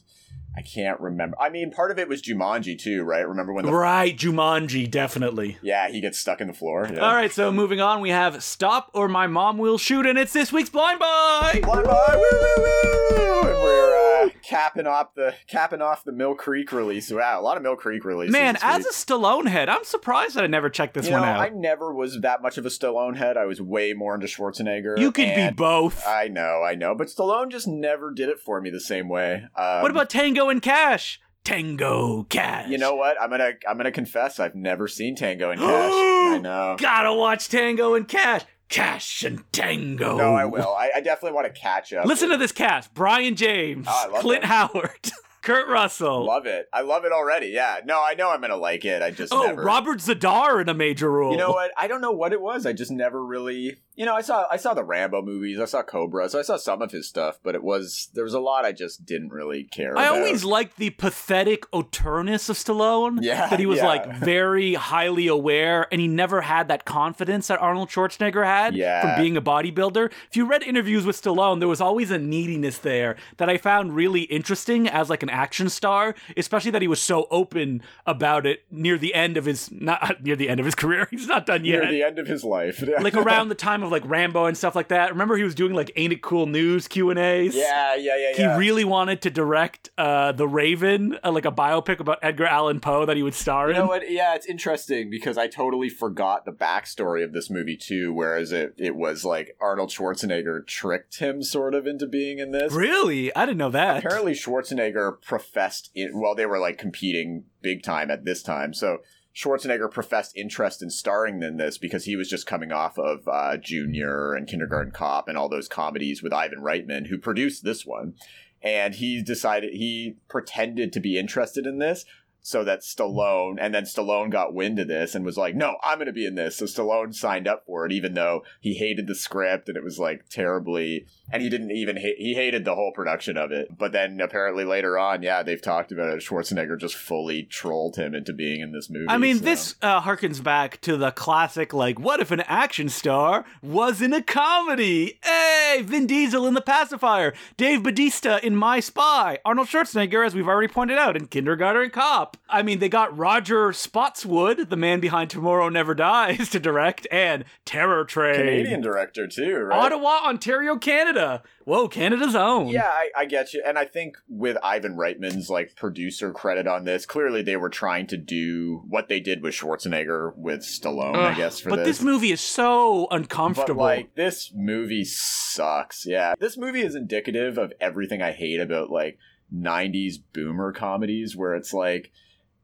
Speaker 3: I can't remember. I mean, part of it was Jumanji too, right? Remember when the
Speaker 2: Right, Jumanji, definitely.
Speaker 3: yeah he gets stuck in the floor. Yeah.
Speaker 2: All right, so moving on, we have Stop or My Mom Will Shoot, and it's this week's Blind Buy!
Speaker 3: Blind Buy, woo, woo, woo! And we're uh, capping off the capping off the Mill Creek release. Wow, a lot of Mill Creek releases.
Speaker 2: Man, as a Stallone head, I'm surprised that I never checked this
Speaker 3: you
Speaker 2: one
Speaker 3: know,
Speaker 2: out.
Speaker 3: I never was that much of a Stallone head. I was way more into Schwarzenegger.
Speaker 2: you could be both.
Speaker 3: I know, I know, but Stallone just never did it for me the same way. Um,
Speaker 2: what about Tango and Cash? Tango Cash.
Speaker 3: You know what? I'm gonna I'm gonna confess I've never seen Tango and Cash. I know.
Speaker 2: Gotta watch Tango and Cash. Cash and Tango.
Speaker 3: No, I will. I, I definitely want to catch up.
Speaker 2: Listen to this cast: Brion James,
Speaker 3: Oh, I love
Speaker 2: Clint
Speaker 3: them.
Speaker 2: Howard, Kurt Russell.
Speaker 3: Love it. I love it already. Yeah. No, I know I'm gonna like it. I just
Speaker 2: oh,
Speaker 3: never.
Speaker 2: Robert Z'Dar in a major role.
Speaker 3: You know what? I don't know what it was. I just never really. You know, I saw I saw the Rambo movies. I saw Cobra. So I saw some of his stuff, but it was there was a lot I just didn't really care.
Speaker 2: I
Speaker 3: about.
Speaker 2: always liked the pathetic autourness of Stallone.
Speaker 3: Yeah,
Speaker 2: That he was
Speaker 3: yeah.
Speaker 2: like very highly aware and he never had that confidence that Arnold Schwarzenegger had
Speaker 3: Yeah.
Speaker 2: from being a bodybuilder. If you read interviews with Stallone, there was always a neediness there that I found really interesting as like an action star, especially that he was so open about it near the end of his not near the end of his career. He's not done yet.
Speaker 3: near the end of his life.
Speaker 2: like around the time of like Rambo and stuff like that. Remember he was doing like Ain't It Cool News Q and A's.
Speaker 3: yeah, yeah, yeah, yeah.
Speaker 2: He really wanted to direct uh, The Raven, uh, like a biopic about Edgar Allan Poe that he would star
Speaker 3: You
Speaker 2: in.
Speaker 3: know what? Yeah, it's interesting because I totally forgot the backstory of this movie too. Whereas it it was like Arnold Schwarzenegger tricked him sort of into being in this.
Speaker 2: Really? I didn't know that.
Speaker 3: Apparently, Schwarzenegger professed in. Well, they were like competing big time at this time, so. Schwarzenegger professed interest in starring in this because he was just coming off of uh, Junior and Kindergarten Cop and all those comedies with Ivan Reitman, who produced this one. And he decided he pretended to be interested in this so that Stallone, and then Stallone got wind of this and was like, no, I'm going to be in this. So Stallone signed up for it, even though he hated the script and it was like terribly, and he didn't even hate, he hated the whole production of it. But then apparently later on, yeah, they've talked about it. Schwarzenegger just fully trolled him into being in this movie.
Speaker 2: I mean,
Speaker 3: so-
Speaker 2: this uh, harkens back to the classic, like, what if an action star was in a comedy? Hey, Vin Diesel in The Pacifier, Dave Bautista in My Spy, Arnold Schwarzenegger, as we've already pointed out, in Kindergarten Cop. I mean, they got Roger Spottiswoode, the man behind Tomorrow Never Dies, to direct, and Terror Train.
Speaker 3: Canadian director too, right?
Speaker 2: Ottawa, Ontario, Canada. Whoa, Canada's own.
Speaker 3: Yeah, I, I get you. And I think with Ivan Reitman's like producer credit on this, clearly they were trying to do what they did with Schwarzenegger with Stallone, I guess, for
Speaker 2: but
Speaker 3: this.
Speaker 2: this movie is so
Speaker 3: But
Speaker 2: uncomfortable.
Speaker 3: like this movie sucks. Yeah. This movie is indicative of everything I hate about like 90s boomer comedies where it's like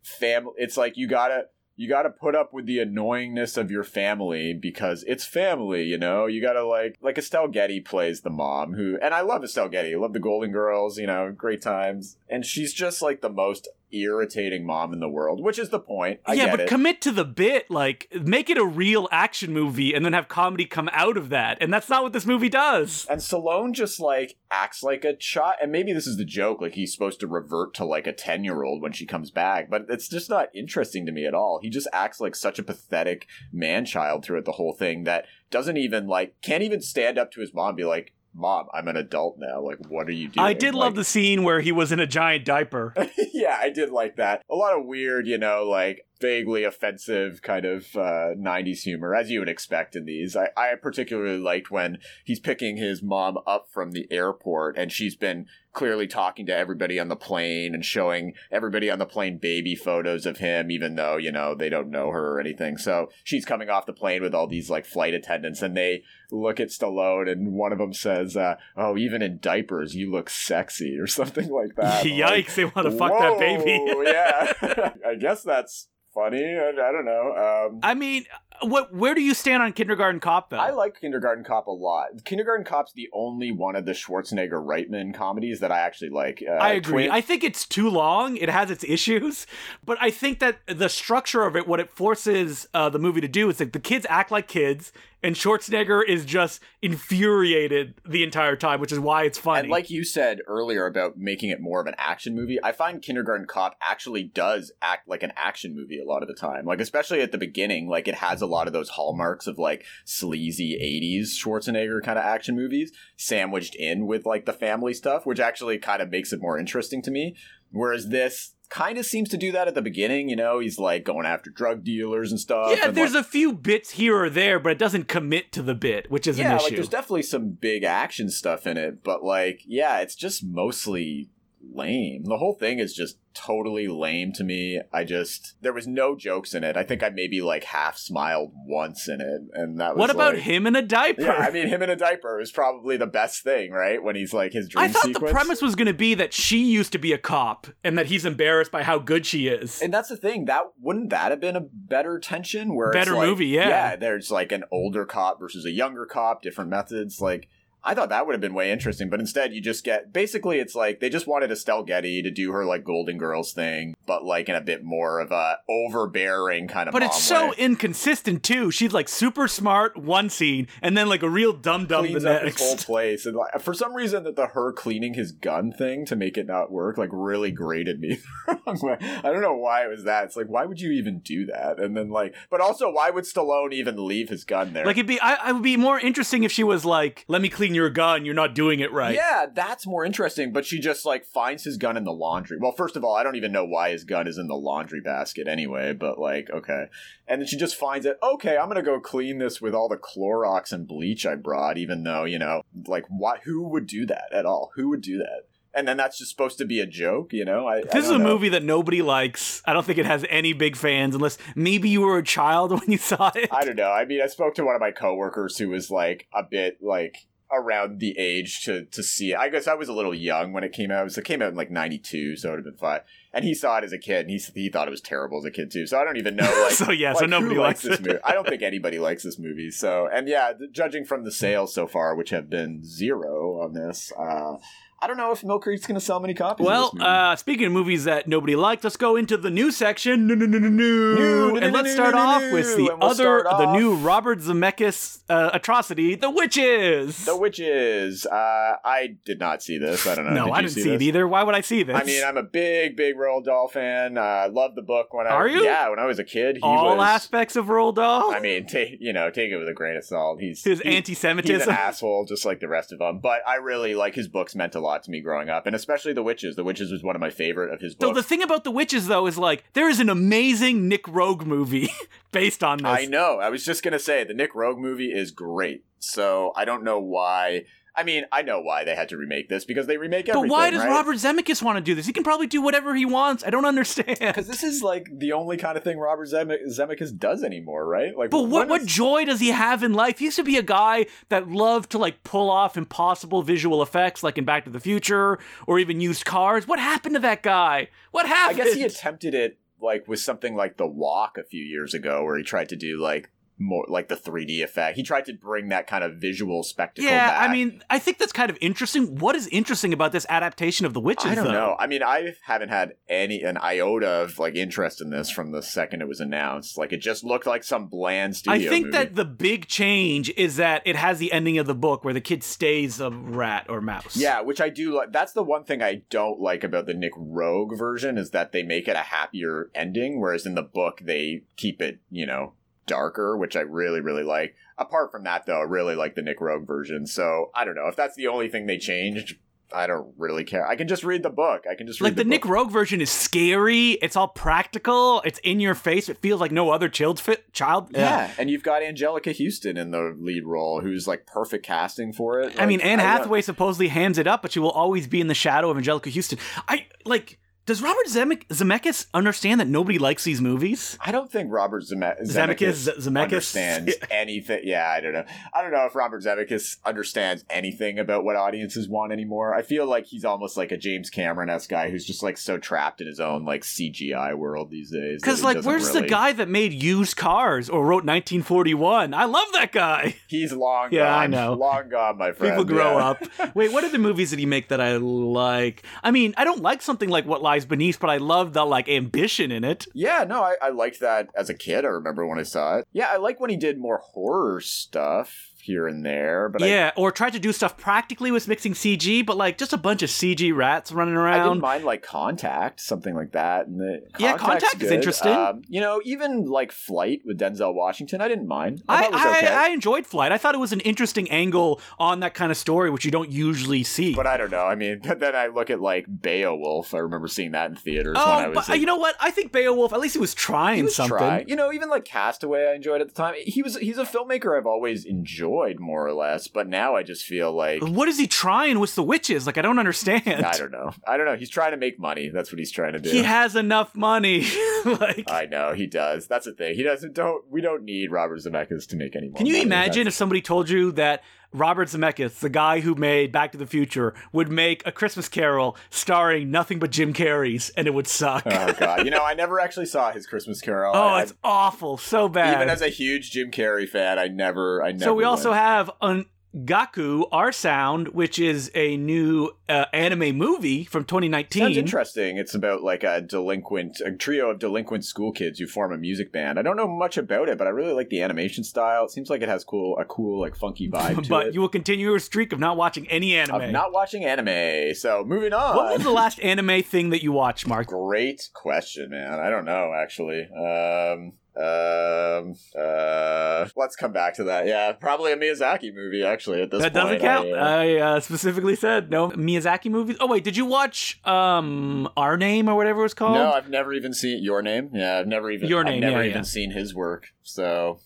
Speaker 3: fam it's like you got to you got to put up with the annoyingness of your family because it's family, you know. You got to like like Estelle Getty plays the mom who and I love Estelle Getty. I love the Golden Girls, you know, great times. And she's just like the most irritating mom in the world, which is the point. I
Speaker 2: yeah, but
Speaker 3: it.
Speaker 2: commit to the bit. Like, make it a real action movie and then have comedy come out of that. And that's not what this movie does.
Speaker 3: And Stallone just like acts like a child, and maybe this is the joke, like he's supposed to revert to like a ten year old when she comes back, but it's just not interesting to me at all. He just acts like such a pathetic man child throughout the whole thing that doesn't even like can't even stand up to his mom and be like, "Mom, I'm an adult now. Like, what are you doing?"
Speaker 2: I did love the scene where he was in a giant diaper.
Speaker 3: yeah, I did like that. A lot of weird, you know, like vaguely offensive kind of uh, 90s humor, as you would expect in these. I, I particularly liked when he's picking his mom up from the airport and she's been clearly talking to everybody on the plane and showing everybody on the plane baby photos of him, even though, you know, they don't know her or anything. So she's coming off the plane with all these like flight attendants and they look at Stallone and one of them says, uh, Oh, even in diapers, you look sexy or something like that. I'm like,
Speaker 2: Yikes, they want to fuck that baby.
Speaker 3: Yeah. I guess that's funny. I, I don't know. Um,
Speaker 2: I mean, what? Where do you stand on Kindergarten Cop, though?
Speaker 3: I like Kindergarten Cop a lot. Kindergarten Cop's the only one of the Schwarzenegger Reitman comedies that I actually like. Uh,
Speaker 2: I agree.
Speaker 3: Twin-
Speaker 2: I think it's too long. It has its issues, but I think that the structure of it, what it forces uh, the movie to do, is that the kids act like kids, and Schwarzenegger is just infuriated the entire time, which is why it's funny.
Speaker 3: And like you said earlier about making it more of an action movie, I find Kindergarten Cop actually does act like an action movie a lot of the time. Like especially at the beginning, like it has a lot of those hallmarks of like sleazy 80s Schwarzenegger kind of action movies sandwiched in with like the family stuff, which actually kind of makes it more interesting to me. Whereas this kind of seems to do that at the beginning, you know, he's like going after drug dealers and stuff.
Speaker 2: yeah,
Speaker 3: and,
Speaker 2: there's
Speaker 3: like,
Speaker 2: a few bits here or there, but it doesn't commit to the bit, which is
Speaker 3: yeah,
Speaker 2: an
Speaker 3: like
Speaker 2: issue.
Speaker 3: there's definitely some big action stuff in it, but like, yeah, it's just mostly lame. The whole thing is just totally lame to me. I just there was no jokes in it. I think I maybe like half smiled once in it, and that was
Speaker 2: What about
Speaker 3: like-
Speaker 2: him in a diaper?
Speaker 3: Yeah, I mean, him in a diaper is probably the best thing, right? When he's like his dream
Speaker 2: I thought
Speaker 3: sequence.
Speaker 2: the premise was going to be that she used to be a cop and that he's embarrassed by how good she is.
Speaker 3: And that's the thing. That wouldn't that have been a better tension? Where
Speaker 2: Better
Speaker 3: like-
Speaker 2: movie, yeah.
Speaker 3: Yeah, there's like an older cop versus a younger cop, different methods. Like I thought that would have been way interesting, but instead you just get basically it's like they just wanted Estelle Getty to do her like Golden Girls thing, but like in a bit more of a overbearing kind of.
Speaker 2: but it's so
Speaker 3: way.
Speaker 2: inconsistent too. She's like super smart one scene, and then like a real dumb dumb the
Speaker 3: cleans up his
Speaker 2: next.
Speaker 3: whole place, and like, for some reason that the her cleaning his gun thing to make it not work like really grated me the wrong way. I don't know why it was that. It's like why would you even do that? And then like, but also why would Stallone even leave his gun there?
Speaker 2: Like it'd be, I, I would be more interesting if she was like, "Let me clean your gun. You're not doing it right."
Speaker 3: Yeah, that's more interesting. But she just like finds his gun in the laundry. Well, first of all, I don't even know why his gun is in the laundry basket anyway. But like, okay, and then she just finds it. Okay, I'm gonna go clean this with all the Clorox and bleach I brought. Even though you know, like, what? Who would do that at all? Who would do that? And then that's just supposed to be a joke, you know? I, I
Speaker 2: This is a
Speaker 3: know.
Speaker 2: movie that nobody likes. I don't think it has any big fans, unless maybe you were a child when you saw it.
Speaker 3: I don't know. I mean, I spoke to one of my coworkers who was like a bit like around the age to to see it. I guess I was a little young when it came out. So it came out in like '92, so it would have been fine. And he saw it as a kid, and he he thought it was terrible as a kid too. So I don't even know. Like,
Speaker 2: so yeah, so nobody
Speaker 3: who
Speaker 2: likes,
Speaker 3: this movie. I don't think anybody likes this movie. So and yeah, judging from the sales so far, which have been zero on this. uh I don't know if Mill Creek's going to sell many copies. of
Speaker 2: Well,
Speaker 3: this movie.
Speaker 2: uh, speaking of movies that nobody liked, let's go into the new section. No, no, no, no,
Speaker 3: New,
Speaker 2: no.
Speaker 3: no,
Speaker 2: And let's start
Speaker 3: no,
Speaker 2: off
Speaker 3: no,
Speaker 2: with the
Speaker 3: we'll
Speaker 2: other, the new Robert Zemeckis uh, atrocity, The Witches.
Speaker 3: The Witches. Uh, I did not see this. I don't know.
Speaker 2: no,
Speaker 3: Did
Speaker 2: I didn't see,
Speaker 3: this?
Speaker 2: it either. Why would I see this?
Speaker 3: I mean, I'm a big, big Roald Dahl fan. Uh, loved the book when I
Speaker 2: Are you?
Speaker 3: Yeah, when I was a kid. He
Speaker 2: all
Speaker 3: was,
Speaker 2: aspects of Roald Dahl.
Speaker 3: I mean, take you know, take it with a grain of salt. He's
Speaker 2: his
Speaker 3: he-
Speaker 2: anti-Semitism.
Speaker 3: He's an asshole, just like the rest of them. But I really like his books. Meant a lot to me growing up, and especially The Witches. The Witches was one of my favorite of his
Speaker 2: So the thing about the witches, though, is like there is an amazing Nick Roeg movie based on this.
Speaker 3: I know. I was just gonna say the Nick Roeg movie is great. So I don't know why. I mean, I know why they had to remake this because they remake everything.
Speaker 2: but why does
Speaker 3: right?
Speaker 2: Robert Zemeckis want to do this? He can probably do whatever he wants. I don't understand.
Speaker 3: Because this is like the only kind of thing Robert Zeme- Zemeckis does anymore, right? Like,
Speaker 2: But what
Speaker 3: when
Speaker 2: what
Speaker 3: is-
Speaker 2: joy does he have in life? He used to be a guy that loved to like pull off impossible visual effects, like in Back to the Future, or even used cars. What happened to that guy? What happened?
Speaker 3: I guess he attempted it like with something like The Walk a few years ago, where he tried to do like more like the 3D effect. He tried to bring that kind of visual spectacle.
Speaker 2: yeah,
Speaker 3: back.
Speaker 2: I mean, I think that's kind of interesting. What is interesting about this adaptation of The Witches?
Speaker 3: I don't
Speaker 2: though?
Speaker 3: know. I mean, I haven't had any an iota of like interest in this from the second it was announced. Like, it just looked like some bland studio.
Speaker 2: I think
Speaker 3: movie.
Speaker 2: that the big change is that it has the ending of the book where the kid stays a rat or mouse.
Speaker 3: Yeah, which I do like. That's the one thing I don't like about the Nick Roeg version is that they make it a happier ending, whereas in the book they keep it, you know, darker, which I really, really like. Apart from that, though, I really like the Nick Roeg version. So I don't know if that's the only thing they changed. I don't really care. I can just read the book. I can just read
Speaker 2: Like the,
Speaker 3: book.
Speaker 2: Nick Roeg version is scary. It's all practical. It's in your face. It feels like no other child fit child.
Speaker 3: Yeah, and you've got Anjelica Huston in the lead role, who's like perfect casting for it.
Speaker 2: I mean,
Speaker 3: Like,
Speaker 2: Anne Hathaway supposedly hands it up, but she will always be in the shadow of Anjelica Huston. I like. Does Robert Zemeck- Zemeckis understand that nobody likes these movies?
Speaker 3: I don't think Robert Zeme-
Speaker 2: Zemeckis-
Speaker 3: Zemeckis,
Speaker 2: Zemeckis?
Speaker 3: understands anything. Yeah, I don't know. I don't know if Robert Zemeckis understands anything about what audiences want anymore. I feel like he's almost like a James Cameron esque guy who's just like so trapped in his own like CGI world these days.
Speaker 2: Because like, where's the guy that made used cars or wrote 1941? I love that guy.
Speaker 3: He's long
Speaker 2: Yeah,
Speaker 3: gone.
Speaker 2: I know.
Speaker 3: Long gone, my friend.
Speaker 2: People grow
Speaker 3: Yeah.
Speaker 2: up. Wait, what are the movies that he make that I like? I mean, I don't like something like What Lies Beneath, but I love the like ambition in it.
Speaker 3: Yeah, no, I, I liked that as a kid. I remember when I saw it. Yeah, I like when he did more horror stuff here and there. But I,
Speaker 2: yeah, or tried to do stuff practically with mixing CG, but like just a bunch of CG rats running around.
Speaker 3: I didn't mind like Contact, something like that. And the
Speaker 2: Yeah, Contact is interesting.
Speaker 3: Um, you know, even like Flight with Denzel Washington, I didn't mind. I,
Speaker 2: I,
Speaker 3: okay.
Speaker 2: I, I enjoyed Flight. I thought it was an interesting angle on that kind of story, which you don't usually see.
Speaker 3: but I don't know. I mean, but then I look at like Beowulf. I remember seeing that in theaters when I
Speaker 2: oh,
Speaker 3: was.
Speaker 2: but
Speaker 3: like,
Speaker 2: you know what? I think Beowulf. At least he was trying
Speaker 3: he was
Speaker 2: something.
Speaker 3: trying. You know, even like Castaway, I enjoyed at the time. He was he's a filmmaker I've always enjoyed more or less, but now I just feel like
Speaker 2: What is he trying with the witches? Like I don't understand.
Speaker 3: I don't know. I don't know. He's trying to make money. That's what he's trying to do.
Speaker 2: He has enough money. like
Speaker 3: I know he does. That's the thing. He doesn't. Don't. We don't need Robert Zemeckis to make any.
Speaker 2: Can you
Speaker 3: money.
Speaker 2: imagine
Speaker 3: That's-
Speaker 2: if somebody told you that Robert Zemeckis, the guy who made Back to the Future, would make a Christmas Carol starring nothing but Jim Carrey's and it would suck?
Speaker 3: Oh god. You know, I never actually saw his Christmas Carol.
Speaker 2: oh,
Speaker 3: I-
Speaker 2: it's awful, so bad.
Speaker 3: even as a huge Jim Carrey fan, I never. I never.
Speaker 2: so we also
Speaker 3: have
Speaker 2: have Gaku, Our Sound, which is a new uh, anime movie from 2019.
Speaker 3: Sounds interesting. It's about like a delinquent, a trio of delinquent school kids who form a music band. I don't know much about it, but I really like the animation style. It seems like it has cool, a cool, like funky vibe to
Speaker 2: but
Speaker 3: it.
Speaker 2: you will continue your streak of not watching any anime.
Speaker 3: of not watching anime. So moving on.
Speaker 2: what was the last anime thing that you watched, Mark?
Speaker 3: Great question, man. I don't know actually. Um, um, uh, let's come back to that. Yeah, probably a Miyazaki movie. Actually, at this
Speaker 2: That
Speaker 3: point,
Speaker 2: doesn't count.
Speaker 3: I, uh,
Speaker 2: I uh, specifically said no Miyazaki movies. Oh wait, did you watch um Our Name or whatever it was called?
Speaker 3: no, I've never even seen Your Name. Yeah, I've never even
Speaker 2: Your Name.
Speaker 3: I've never
Speaker 2: yeah,
Speaker 3: even
Speaker 2: yeah.
Speaker 3: seen his work. So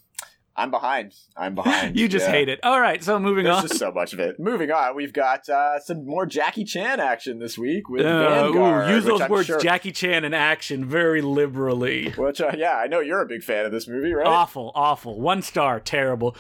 Speaker 3: I'm behind. I'm behind.
Speaker 2: you just
Speaker 3: Yeah.
Speaker 2: hate it. All right, so moving
Speaker 3: There's
Speaker 2: on.
Speaker 3: just so much of it. Moving on, we've got uh, some more Jackie Chan action this week with
Speaker 2: Uh, ooh, use those words,
Speaker 3: sure-
Speaker 2: Jackie Chan in action, very liberally.
Speaker 3: Which, uh, yeah, I know you're a big fan of this movie, right?
Speaker 2: Awful, awful. One star, terrible.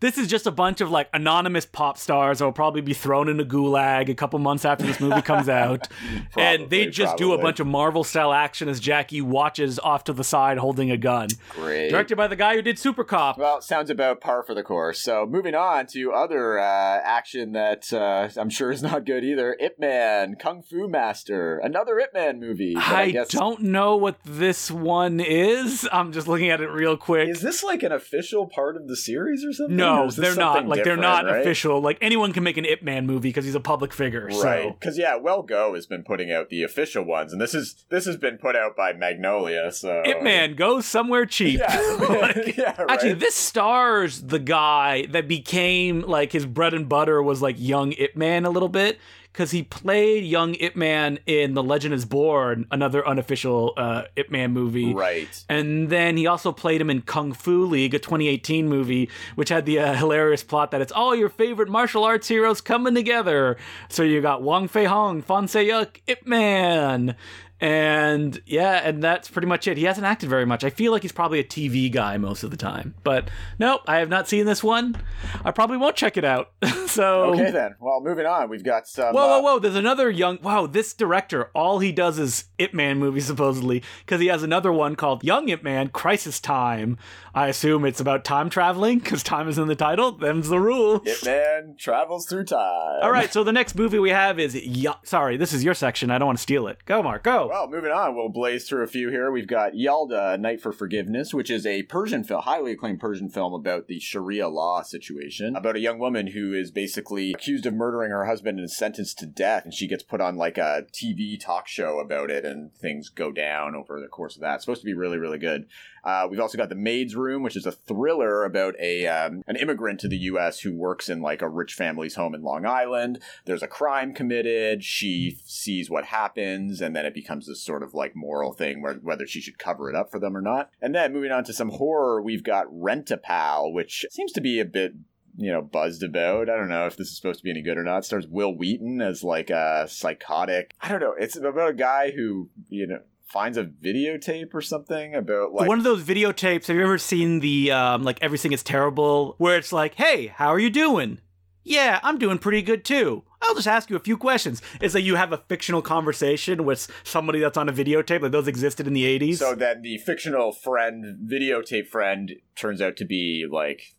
Speaker 2: This is just a bunch of like anonymous pop stars that will probably be thrown in a gulag a couple months after this movie comes out. and they
Speaker 3: Probably,
Speaker 2: just do a bunch of Marvel style action as Jackie watches off to the side holding a gun.
Speaker 3: Great.
Speaker 2: Directed by the guy who did Super Cop.
Speaker 3: Well, sounds about par for the course. So, moving on to other uh, action that uh, I'm sure is not good either. Ip Man, Kung Fu Master, another Ip Man movie. that
Speaker 2: I,
Speaker 3: guess-
Speaker 2: don't know what this one is. I'm just looking at it real quick.
Speaker 3: Is this like an official part of the series or something? Or
Speaker 2: no, they're not. Like they're not
Speaker 3: right?
Speaker 2: official. Like anyone can make an Ip Man movie because he's a public figure.
Speaker 3: Right,
Speaker 2: So
Speaker 3: because yeah, Well Go has been putting out the official ones, and this is this has been put out by Magnolia. So
Speaker 2: Ip Man goes somewhere cheap.
Speaker 3: yeah,
Speaker 2: Like,
Speaker 3: yeah, right.
Speaker 2: Actually, this stars the guy that became like his bread and butter was like young Ip Man a little bit because he played young Ip Man in The Legend Is Born, another unofficial uh, Ip Man movie.
Speaker 3: right.
Speaker 2: And then he also played him in Kung Fu League, a 2018 movie, which had the uh, hilarious plot that it's all your favorite martial arts heroes coming together. So you got Wong Fei Hong, Fan Se Yuk, Ip Man. And yeah, and that's pretty much it. He hasn't acted very much. I feel like he's probably a TV guy most of the time. But nope, I have not seen this one. I probably won't check it out. so
Speaker 3: Okay then. Well, moving on, we've got some.
Speaker 2: Whoa, whoa,
Speaker 3: uh,
Speaker 2: whoa! There's another young. Wow, this director, all he does is Ip Man movies, supposedly, because he has another one called Young Ip Man Crisis Time. I assume it's about time traveling, because time is in the title. Them's the rules.
Speaker 3: Ip Man travels through time.
Speaker 2: All right, so the next movie we have is. Y- Sorry, this is your section. I don't want to steal it. Go, Mark, go.
Speaker 3: Well, moving on, we'll blaze through a few here. We've got Yalda, Night for Forgiveness, which is a Persian film, highly acclaimed Persian film about the Sharia law situation, about a young woman who is basically accused of murdering her husband and sentenced to death, and she gets put on like a TV talk show about it, and things go down over the course of that. It's supposed to be really, really good. Uh, we've also got The Maid's Room, which is a thriller about a um, an immigrant to the U.S. who works in like a rich family's home in Long Island. There's a crime committed. She sees what happens, and then it becomes this sort of like moral thing where whether she should cover it up for them or not. And then moving on to some horror, we've got Rent a Pal, which seems to be a bit you know, buzzed about. I don't know if this is supposed to be any good or not. It stars Wil Wheaton as like a psychotic. I don't know. It's about a guy who, you know, finds a videotape or something about like
Speaker 2: One of those videotapes. Have you ever seen the um, like Everything Is Terrible, where it's like, "Hey, how are you doing?" Yeah, I'm doing pretty good too. I'll just ask you a few questions. It's like you have a fictional conversation with somebody that's on a videotape. Like those existed in the 80s.
Speaker 3: So then the fictional friend, videotape friend, turns out to be like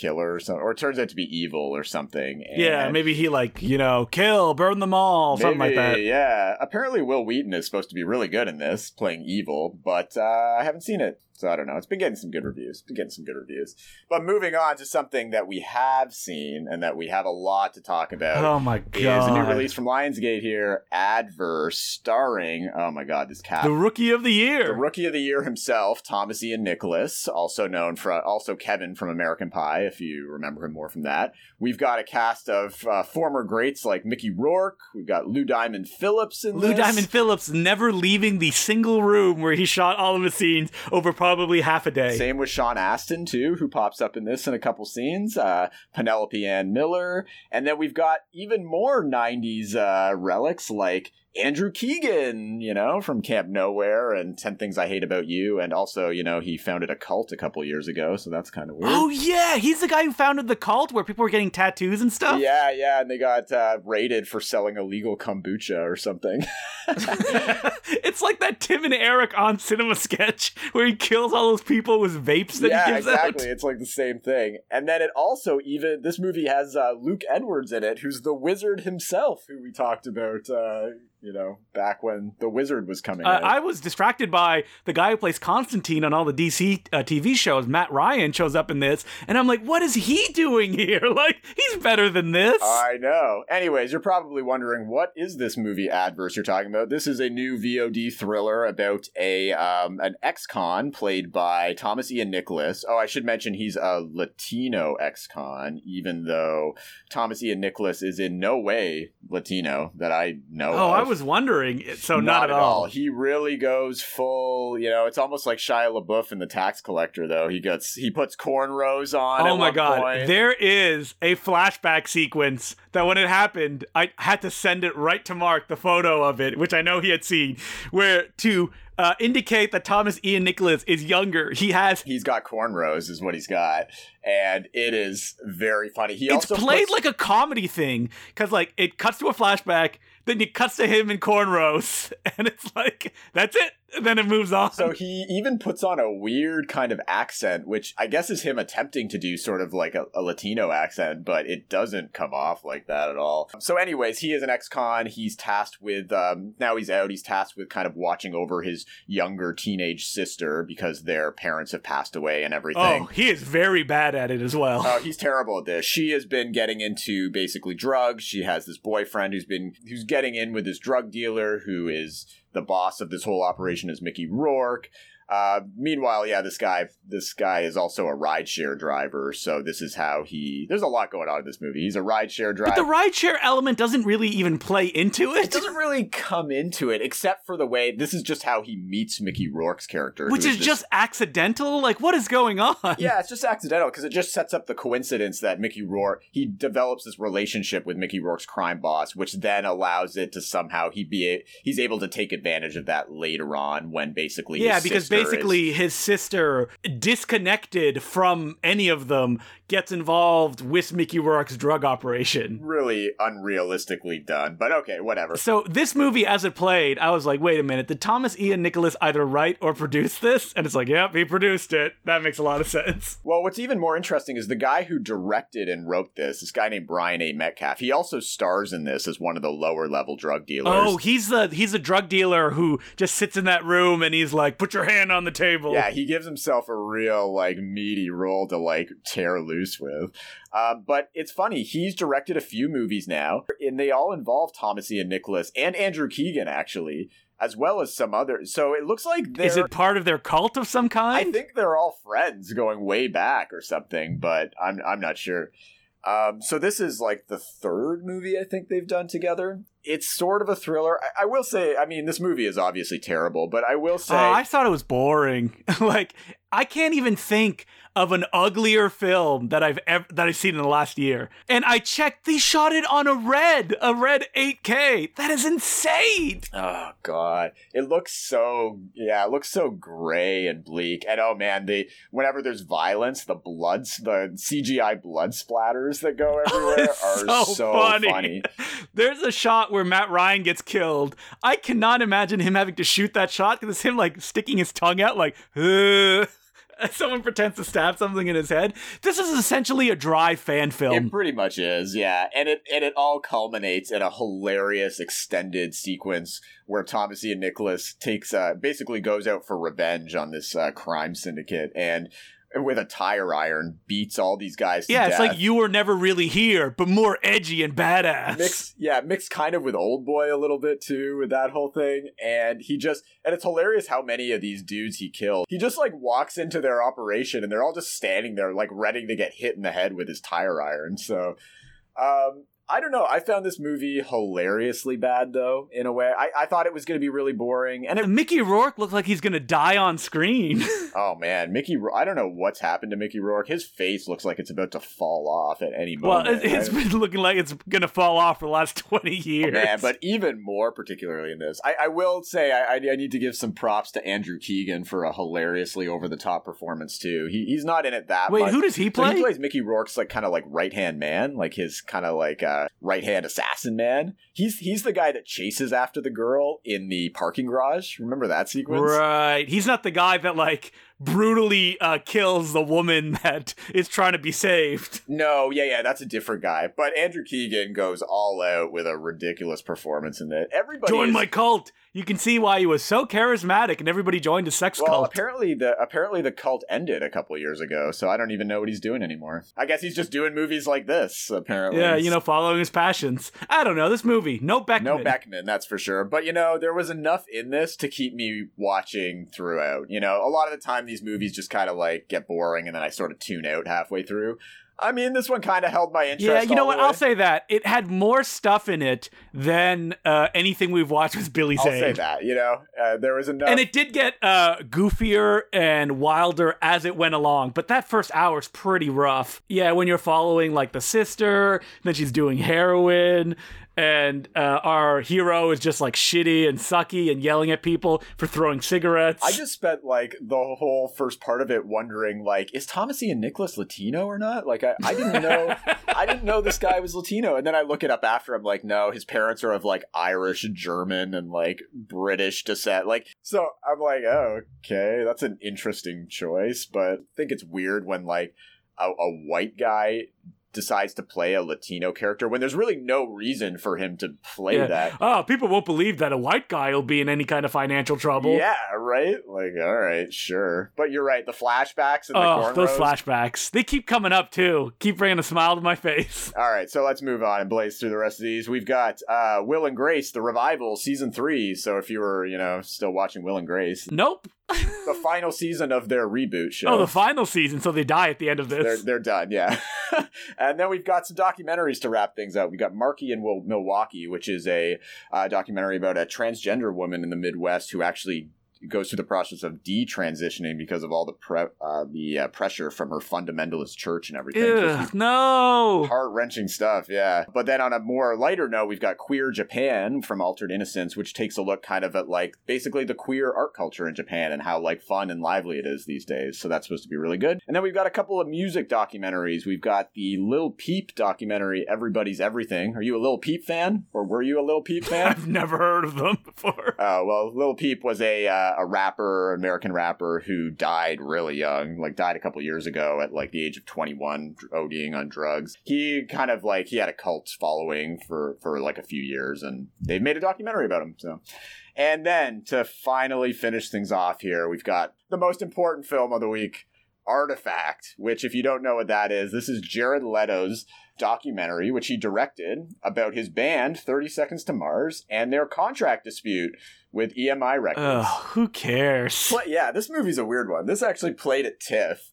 Speaker 3: killer or something, or it turns out to be evil or something.
Speaker 2: yeah, maybe he like you know kill, burn them all, something like that.
Speaker 3: Yeah. Apparently, Wil Wheaton is supposed to be really good in this, playing evil, but uh, I haven't seen it. So I don't know. It's been getting some good reviews. It's been getting some good reviews. But moving on to something that we have seen and that we have a lot to talk about.
Speaker 2: Oh my god!
Speaker 3: Is a new release from Lionsgate here, Adverse, starring, oh my god, this cat.
Speaker 2: the rookie of the year, The
Speaker 3: rookie of the year himself, Thomas Ian Nicholas, also known for also Kevin from American Pie, if you remember him more from that. We've got a cast of uh, former greats like Mickey Rourke. We've got Lou Diamond Phillips in
Speaker 2: Lou
Speaker 3: this.
Speaker 2: Diamond Phillips never leaving the single room where he shot all of his scenes over probably half a day.
Speaker 3: Same with Sean Astin too, who pops up in this in a couple scenes. Uh, Penelope Ann Miller, and then we've got even more '90s uh, relics like Andrew Keegan, you know, from Camp Nowhere and 10 Things I Hate About You. And also, you know, he founded a cult a couple years ago, so that's kind of weird.
Speaker 2: Oh, yeah. He's the guy who founded the cult where people were getting tattoos and stuff.
Speaker 3: Yeah, yeah. And they got uh, raided for selling illegal kombucha or something.
Speaker 2: it's like that Tim and Eric on cinema sketch where he kills all those people with vapes that
Speaker 3: yeah,
Speaker 2: he gives
Speaker 3: exactly.
Speaker 2: out.
Speaker 3: It's like the same thing. And then it also even this movie has uh, Luke Edwards in it, who's the wizard himself, who we talked about. Uh, you know, back when the wizard was coming.
Speaker 2: Uh,
Speaker 3: out.
Speaker 2: I was distracted by the guy who plays Constantine on all the DC uh, TV shows. Matt Ryan shows up in this, and I'm like, what is he doing here? Like, he's better than this.
Speaker 3: I know. Anyways, you're probably wondering what is this movie adverse you're talking about? This is a new VOD thriller about a um, an ex-con played by Thomas Ian Nicholas. Oh, I should mention he's a Latino ex-con, even though Thomas Ian Nicholas is in no way Latino that I know.
Speaker 2: oh,
Speaker 3: of.
Speaker 2: I was wondering. So not,
Speaker 3: at all. He really goes full. You know, it's almost like Shia LaBeouf in The Tax Collector, though. He gets he puts cornrows on.
Speaker 2: Oh my god.
Speaker 3: point.
Speaker 2: There is a flashback sequence that when it happened, I had to send it right to Mark, the photo of it, which I know he had seen, where to uh, indicate that Thomas Ian Nicholas is younger, he has.
Speaker 3: He's got cornrows, is what he's got, and it is very funny. He
Speaker 2: It's
Speaker 3: also
Speaker 2: played
Speaker 3: puts-
Speaker 2: like a comedy thing because, like, it cuts to a flashback, then it cuts to him in cornrows, and it's like that's it. And then it moves on.
Speaker 3: So he even puts on a weird kind of accent, which I guess is him attempting to do sort of like a, a Latino accent, but it doesn't come off like that at all. So, anyways, he is an ex-con. He's tasked with um, now he's out. He's tasked with kind of watching over his younger teenage sister because their parents have passed away and everything.
Speaker 2: oh, he is very bad at it as well.
Speaker 3: Oh, he's terrible at this. She has been getting into basically drugs. She has this boyfriend who's been who's getting in with this drug dealer who is the boss of this whole operation is Mickey Rourke. Uh, meanwhile, yeah, this guy, this guy is also a rideshare driver. So this is how he. There's a lot going on in this movie. He's a rideshare driver.
Speaker 2: but the rideshare element doesn't really even play into it.
Speaker 3: it doesn't really come into it, except for the way this is just how he meets Mickey Rourke's character,
Speaker 2: which is,
Speaker 3: this-
Speaker 2: just accidental. Like, what is going on?
Speaker 3: yeah, it's just accidental because it just sets up the coincidence that Mickey Rourke he develops this relationship with Mickey Rourke's crime boss, which then allows it to somehow he be a, he's able to take advantage of that later on when basically
Speaker 2: Yeah, because
Speaker 3: sister is-
Speaker 2: basically his sister, disconnected from any of them, gets involved with Mickey Rourke's drug operation.
Speaker 3: really unrealistically done. But okay, whatever.
Speaker 2: So this movie, as it played, I was like, wait a minute, did Thomas Ian Nicholas either write or produce this? And it's like, yep, he produced it. That makes a lot of sense.
Speaker 3: Well, what's even more interesting is the guy who directed and wrote this, this guy named Brian A. Metcalf. He also stars in this as one of the lower level drug dealers.
Speaker 2: Oh, he's the he's a drug dealer who just sits in that room and he's like, put your hand on the table.
Speaker 3: Yeah, he gives himself a real like meaty role to like tear loose with. Uh, but it's funny, he's directed a few movies now, and they all involve Thomas Ian Nicholas and Andrew Keegan actually, as well as some others. So it looks like.
Speaker 2: Is it part of their cult of some kind?
Speaker 3: I think they're all friends going way back or something, but I'm I'm not sure. Um, so this is like the third movie I think they've done together. It's sort of a thriller. I, I will say, I mean, this movie is obviously terrible, but I will say,
Speaker 2: Oh, I thought it was boring. like I can't even think of an uglier film that I've ever that I've seen in the last year. And I checked; they shot it on a red, a red 8K. That is insane.
Speaker 3: Oh god, it looks so yeah, it looks so gray and bleak. And oh man, the whenever there's violence, the bloods, the CGI blood splatters that go oh, everywhere
Speaker 2: It's
Speaker 3: are
Speaker 2: so
Speaker 3: so,
Speaker 2: funny.
Speaker 3: funny.
Speaker 2: There's a shot where Matt Ryan gets killed. I cannot imagine him having to shoot that shot because it's him like sticking his tongue out like. As Someone pretends to stab something in his head. This is essentially a dry fan film.
Speaker 3: It pretty much is, yeah, and it and it all culminates in a hilarious extended sequence where Thomas Ian Nicholas takes uh, basically goes out for revenge on this uh, crime syndicate and. With a tire iron beats all these guys. to
Speaker 2: Yeah, it's like you were never really here, but more edgy and badass.
Speaker 3: mixed yeah mixed kind of with old boy a little bit too with that whole thing and he just and it's hilarious how many of these dudes he killed he just like walks into their operation and they're all just standing there like ready to get hit in the head with his tire iron so um I don't know. I found this movie hilariously bad, though. In a way, I, I thought it was going to be really boring, and it
Speaker 2: Mickey Rourke looked like he's gonna die on screen.
Speaker 3: Oh man, Mickey! I don't know what's happened to Mickey Rourke. His face looks like it's about to fall off at any moment.
Speaker 2: well, it, it's
Speaker 3: right?
Speaker 2: been looking like it's gonna fall off for the last twenty years.
Speaker 3: Man, but even more particularly in this, I, I will say I, I, I need to give some props to Andrew Keegan for a hilariously over the top performance too. He he's not in it that
Speaker 2: wait,
Speaker 3: much.
Speaker 2: who does he
Speaker 3: So
Speaker 2: play?
Speaker 3: he plays Mickey Rourke's like kind of like right hand man, like his kind of like uh, Uh, right hand assassin man. He's he's the guy that chases after the girl in the parking garage. Remember that sequence?
Speaker 2: Right. He's not the guy that like brutally uh, kills the woman that is trying to be saved.
Speaker 3: No, yeah, yeah, that's a different guy. But Andrew Keegan goes all out with a ridiculous performance in it. Everybody
Speaker 2: Join
Speaker 3: is-
Speaker 2: my cult. You can see why he was so charismatic and everybody joined his sex cult.
Speaker 3: Well,
Speaker 2: cult.
Speaker 3: apparently the apparently the cult ended a couple years ago, so I don't even know what he's doing anymore. I guess he's just doing movies like this. Apparently,
Speaker 2: yeah, you know, following his passions. I don't know. This movie, no Beckman.
Speaker 3: No Beckman, that's for sure. But you know, there was enough in this to keep me watching throughout. You know, a lot of the time these movies just kind of like get boring and then I sort of tune out halfway through. I mean, this one kind of held my interest.
Speaker 2: Yeah, you know what?
Speaker 3: way.
Speaker 2: I'll say that it had more stuff in it than uh, anything we've watched with Billy
Speaker 3: I'll say that. You know, uh, there was enough.
Speaker 2: And it did get uh, goofier and wilder as it went along, but that first hour is pretty rough. Yeah, when you're following like the sister, then she's doing heroin, and uh, our hero is just like shitty and sucky and yelling at people for throwing cigarettes.
Speaker 3: I just spent like the whole first part of it wondering, like, is Thomas Ian Nicholas Latino or not? Like, I, I didn't know, I didn't know this guy was Latino, and then I look it up after. I'm like, no, his parents are of like Irish, German, and like British descent. Like, so I'm like, oh, okay, that's an interesting choice, but I think it's weird when like a, a white guy decides to play a Latino character when there's really no reason for him to play
Speaker 2: Yeah.
Speaker 3: that.
Speaker 2: Oh, people won't believe that a white guy will be in any kind of financial trouble.
Speaker 3: Yeah, right. Like, all right, sure. But you're right. The flashbacks and the
Speaker 2: Oh, those flashbacks. They keep coming up too. Keep bringing a smile to my face.
Speaker 3: All right, so let's move on and blaze through the rest of these. We've got uh, Will and Grace, the revival, season three. So if you were, you know, still watching Will and Grace,
Speaker 2: Nope.
Speaker 3: The final season of their reboot show.
Speaker 2: Oh, the final season, so they die at the end of
Speaker 3: they're
Speaker 2: this.
Speaker 3: they're done, yeah. and then we've got some documentaries to wrap things up. We got Markie in Milwaukee, which is a uh, documentary about a transgender woman in the Midwest who actually goes through the process of detransitioning because of all the pre- uh, the uh, pressure from her fundamentalist church and everything.
Speaker 2: No.
Speaker 3: Heart wrenching stuff, yeah. But then on a more lighter note, we've got Queer Japan from Altered Innocence, which takes a look kind of at like basically the queer art culture in Japan and how like fun and lively it is these days. So that's supposed to be really good. And then we've got a couple of music documentaries. We've got the Lil Peep documentary, Everybody's Everything. Are you a Lil Peep fan? Or were you a Lil Peep fan?
Speaker 2: I've never heard of them before.
Speaker 3: Uh, well, Lil Peep was a uh, a rapper, American rapper who died really young, like died a couple years ago at like the age of 21, dr- ODing on drugs. He kind of like he had a cult following for for like a few years, and they've made a documentary about him. So, and then to finally finish things off here, we've got the most important film of the week. Artifact, which, if you don't know what that is, this is Jared Leto's documentary, which he directed about his band 30 Seconds to Mars and their contract dispute with EMI Records.
Speaker 2: Ugh, who cares?
Speaker 3: But yeah, this movie's a weird one. This actually played at TIFF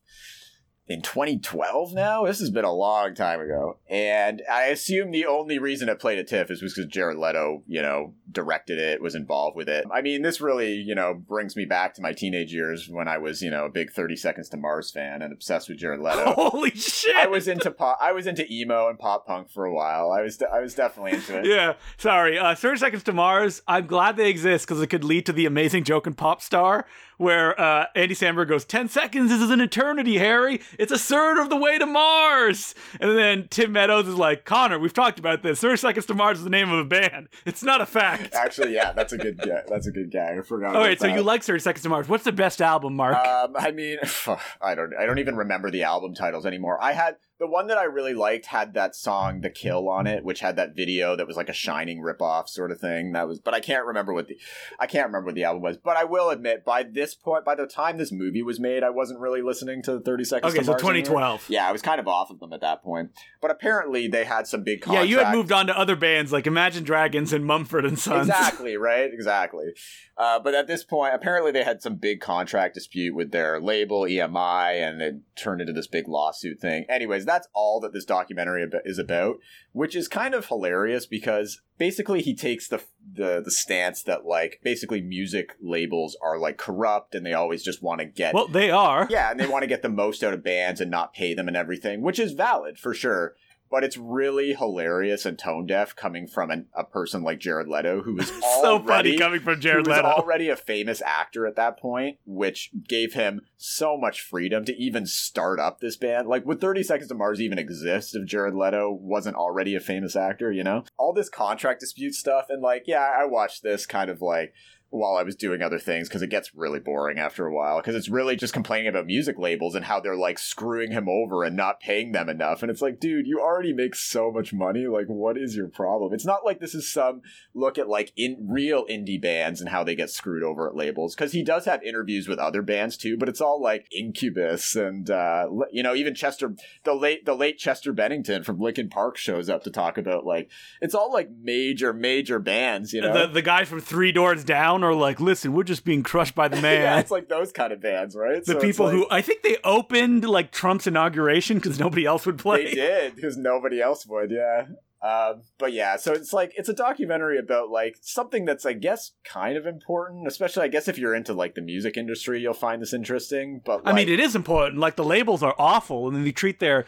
Speaker 3: in 2012 now. This has been a long time ago. And I assume the only reason it played at TIFF is because Jared Leto, you know, directed it, was involved with it. I mean, this really, you know, brings me back to my teenage years when I was, you know, a big 30 Seconds to Mars fan and obsessed with Jared Leto.
Speaker 2: Holy shit!
Speaker 3: I was into pop. I was into emo and pop punk for a while. I was. De- I was definitely into it.
Speaker 2: Yeah, sorry. Uh, 30 Seconds to Mars, I'm glad they exist because it could lead to the amazing joke in Pop Star where uh, Andy Samberg goes, 10 seconds is an eternity, Harry. It's a third of the way to Mars. And then Tim Meadows is like, Connor, we've talked about this. 30 Seconds to Mars is the name of a band. It's not a fact.
Speaker 3: Actually, yeah, that's a good. Yeah, that's a good gag. I forgot.
Speaker 2: All right, so
Speaker 3: that.
Speaker 2: you like 30 Seconds to Mars. What's the best album, Mark?
Speaker 3: Um, I mean, I don't. I don't even remember the album titles anymore. I had the one that I really liked had that song "The Kill" on it, which had that video that was like a Shining ripoff sort of thing. That was, but I can't remember what the, I can't remember what the album was. But I will admit, by this point, by the time this movie was made, I wasn't really listening to Thirty Seconds.
Speaker 2: Okay,
Speaker 3: to
Speaker 2: so
Speaker 3: Mars anymore.
Speaker 2: 2012.
Speaker 3: Yeah, I was kind of off of them at that point. But apparently, they had some big.
Speaker 2: Yeah, you had moved on to other bands like Imagine Dragons and Mumford and Sons.
Speaker 3: Exactly, right? Exactly. Uh, but at this point, apparently they had some big contract dispute with their label, EMI, and it turned into this big lawsuit thing. Anyways, that's all that this documentary is about, which is kind of hilarious because basically he takes the the the stance that like basically music labels are like corrupt and they always just want to get
Speaker 2: Well, they are.
Speaker 3: yeah, and they want to get the most out of bands and not pay them and everything, which is valid for sure. But it's really hilarious and tone deaf coming from an, a person like Jared Leto, who was
Speaker 2: so funny
Speaker 3: already
Speaker 2: coming from Jared Leto.
Speaker 3: already a famous actor at that point, which gave him so much freedom to even start up this band. Like, would 30 Seconds to Mars even exist if Jared Leto wasn't already a famous actor, you know? All this contract dispute stuff, and like, yeah, I watched this kind of like while I was doing other things because it gets really boring after a while because it's really just complaining about music labels and how they're like screwing him over and not paying them enough. And it's like, dude, you already make so much money. Like, what is your problem? It's not like this is some look at like in real indie bands and how they get screwed over at labels because he does have interviews with other bands too, but it's all like Incubus and uh, you know even Chester the late the late Chester Bennington from Linkin Park shows up to talk about like it's all like major major bands, you know.
Speaker 2: The the guys from Three Doors Down are like, listen, we're just being crushed by the man.
Speaker 3: yeah, it's like those kind of bands, right?
Speaker 2: the
Speaker 3: So
Speaker 2: people
Speaker 3: like-
Speaker 2: who I think they opened like Trump's inauguration because nobody else would play.
Speaker 3: They did because nobody else would. Yeah. Um, but yeah, so it's like it's a documentary about like something that's I guess kind of important, especially I guess if you're into like the music industry, you'll find this interesting. But
Speaker 2: I mean, it is important. Like the labels are awful, and they treat their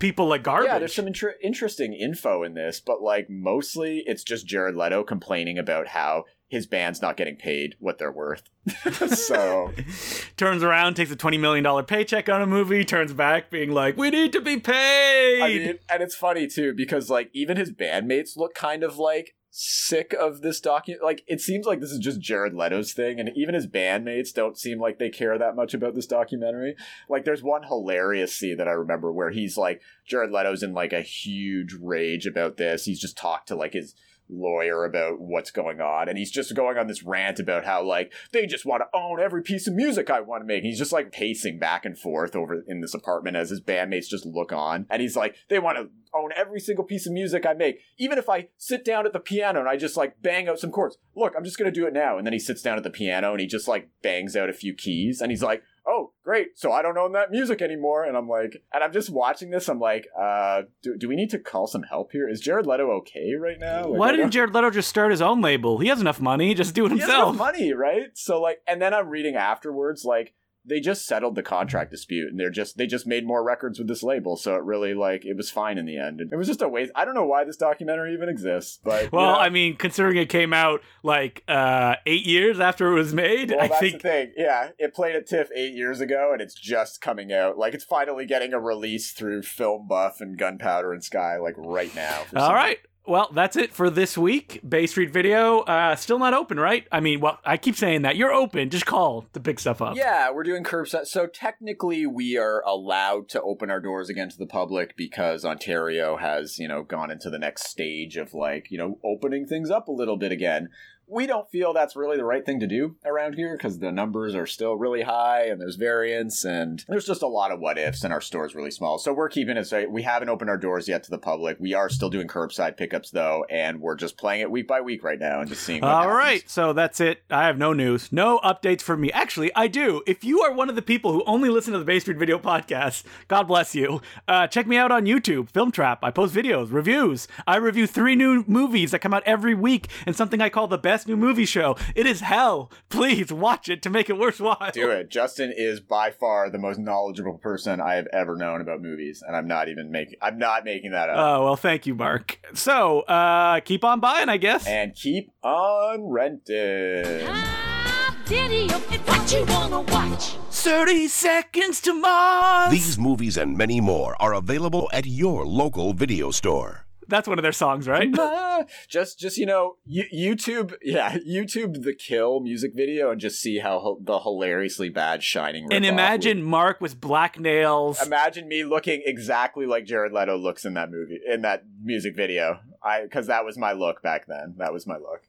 Speaker 2: people like garbage.
Speaker 3: yeah, there's some inter- interesting info in this, but like mostly it's just Jared Leto complaining about how his band's not getting paid what they're worth. so
Speaker 2: turns around, takes a twenty million dollar paycheck on a movie, turns back, being like, "We need to be paid."
Speaker 3: I mean, and it's funny too because like even his bandmates look kind of like sick of this document. Like it seems like this is just Jared Leto's thing, and even his bandmates don't seem like they care that much about this documentary. Like there's one hilarious scene that I remember where he's like Jared Leto's in like a huge rage about this. He's just talked to like his lawyer about what's going on and he's just going on this rant about how like they just want to own every piece of music I want to make. He's just like pacing back and forth over in this apartment as his bandmates just look on and he's like they want to own every single piece of music I make even if I sit down at the piano and I just like bang out some chords. Look, I'm just to do it now and then he sits down at the piano and he just like bangs out a few keys and he's like oh great. So i don't own that music anymore. And i'm like and i'm just watching this. I'm like uh do, do we need to call some help here? Is jared leto okay right now? Like,
Speaker 2: Why didn't Jared Leto just start his own label? He has enough money, just do it
Speaker 3: he has enough
Speaker 2: himself.
Speaker 3: money right? So like and then i'm reading afterwards like they just settled the contract dispute and they're just they just made more records with this label so it really like it was fine in the end it was just a waste i don't know why this documentary even exists but
Speaker 2: Well,
Speaker 3: you know,
Speaker 2: I mean, considering it came out like uh, eight years after it was made,
Speaker 3: Well,
Speaker 2: I
Speaker 3: that's
Speaker 2: think
Speaker 3: the thing. Yeah, it played at TIFF eight years ago, and it's just coming out. Like it's finally getting a release through Film Buff and Gunpowder and Sky, like right now.
Speaker 2: All right. Well, that's it for this week. Bay Street Video, uh, still not open, right? I mean, well, I keep saying that. You're open. Just call to pick stuff up.
Speaker 3: Yeah, we're doing curbside. So technically, we are allowed to open our doors again to the public because Ontario has, you know, gone into the next stage of like, you know, opening things up a little bit again. We don't feel that's really the right thing to do around here because the numbers are still really high and there's variance and there's just a lot of what ifs and our store's really small. So we're keeping it straight. We haven't opened our doors yet to the public. We are still doing curbside pickups though, and we're just playing it week by week right now and just seeing. What
Speaker 2: All
Speaker 3: happens.
Speaker 2: right, so that's it. I have no news, no updates from me. Actually, I do. If you are one of the people who only listen to the Bay Street Video podcast, God bless you. Uh, check me out on YouTube, Film Trap. I post videos, reviews. I review three new movies that come out every week, and something I call the best new movie show. It is hell. Please watch it to make it worthwhile.
Speaker 3: Do it. Justin is by far the most knowledgeable person I have ever known about movies, and I'm not even making. I'm not making that up.
Speaker 2: Oh well, thank you, Mark. So, uh, keep on buying, I guess.
Speaker 3: and keep on renting.
Speaker 4: It's what you wanna watch.
Speaker 2: 30 seconds to Mars.
Speaker 1: These movies and many more are available at your local video store.
Speaker 2: That's one of their songs, right?
Speaker 3: Just just you know youtube yeah youtube the kill music video and just see how the hilariously bad shining
Speaker 2: and imagine Mark with black nails.
Speaker 3: imagine me looking exactly like jared leto looks in that movie in that music video i because that was my look back then that was my look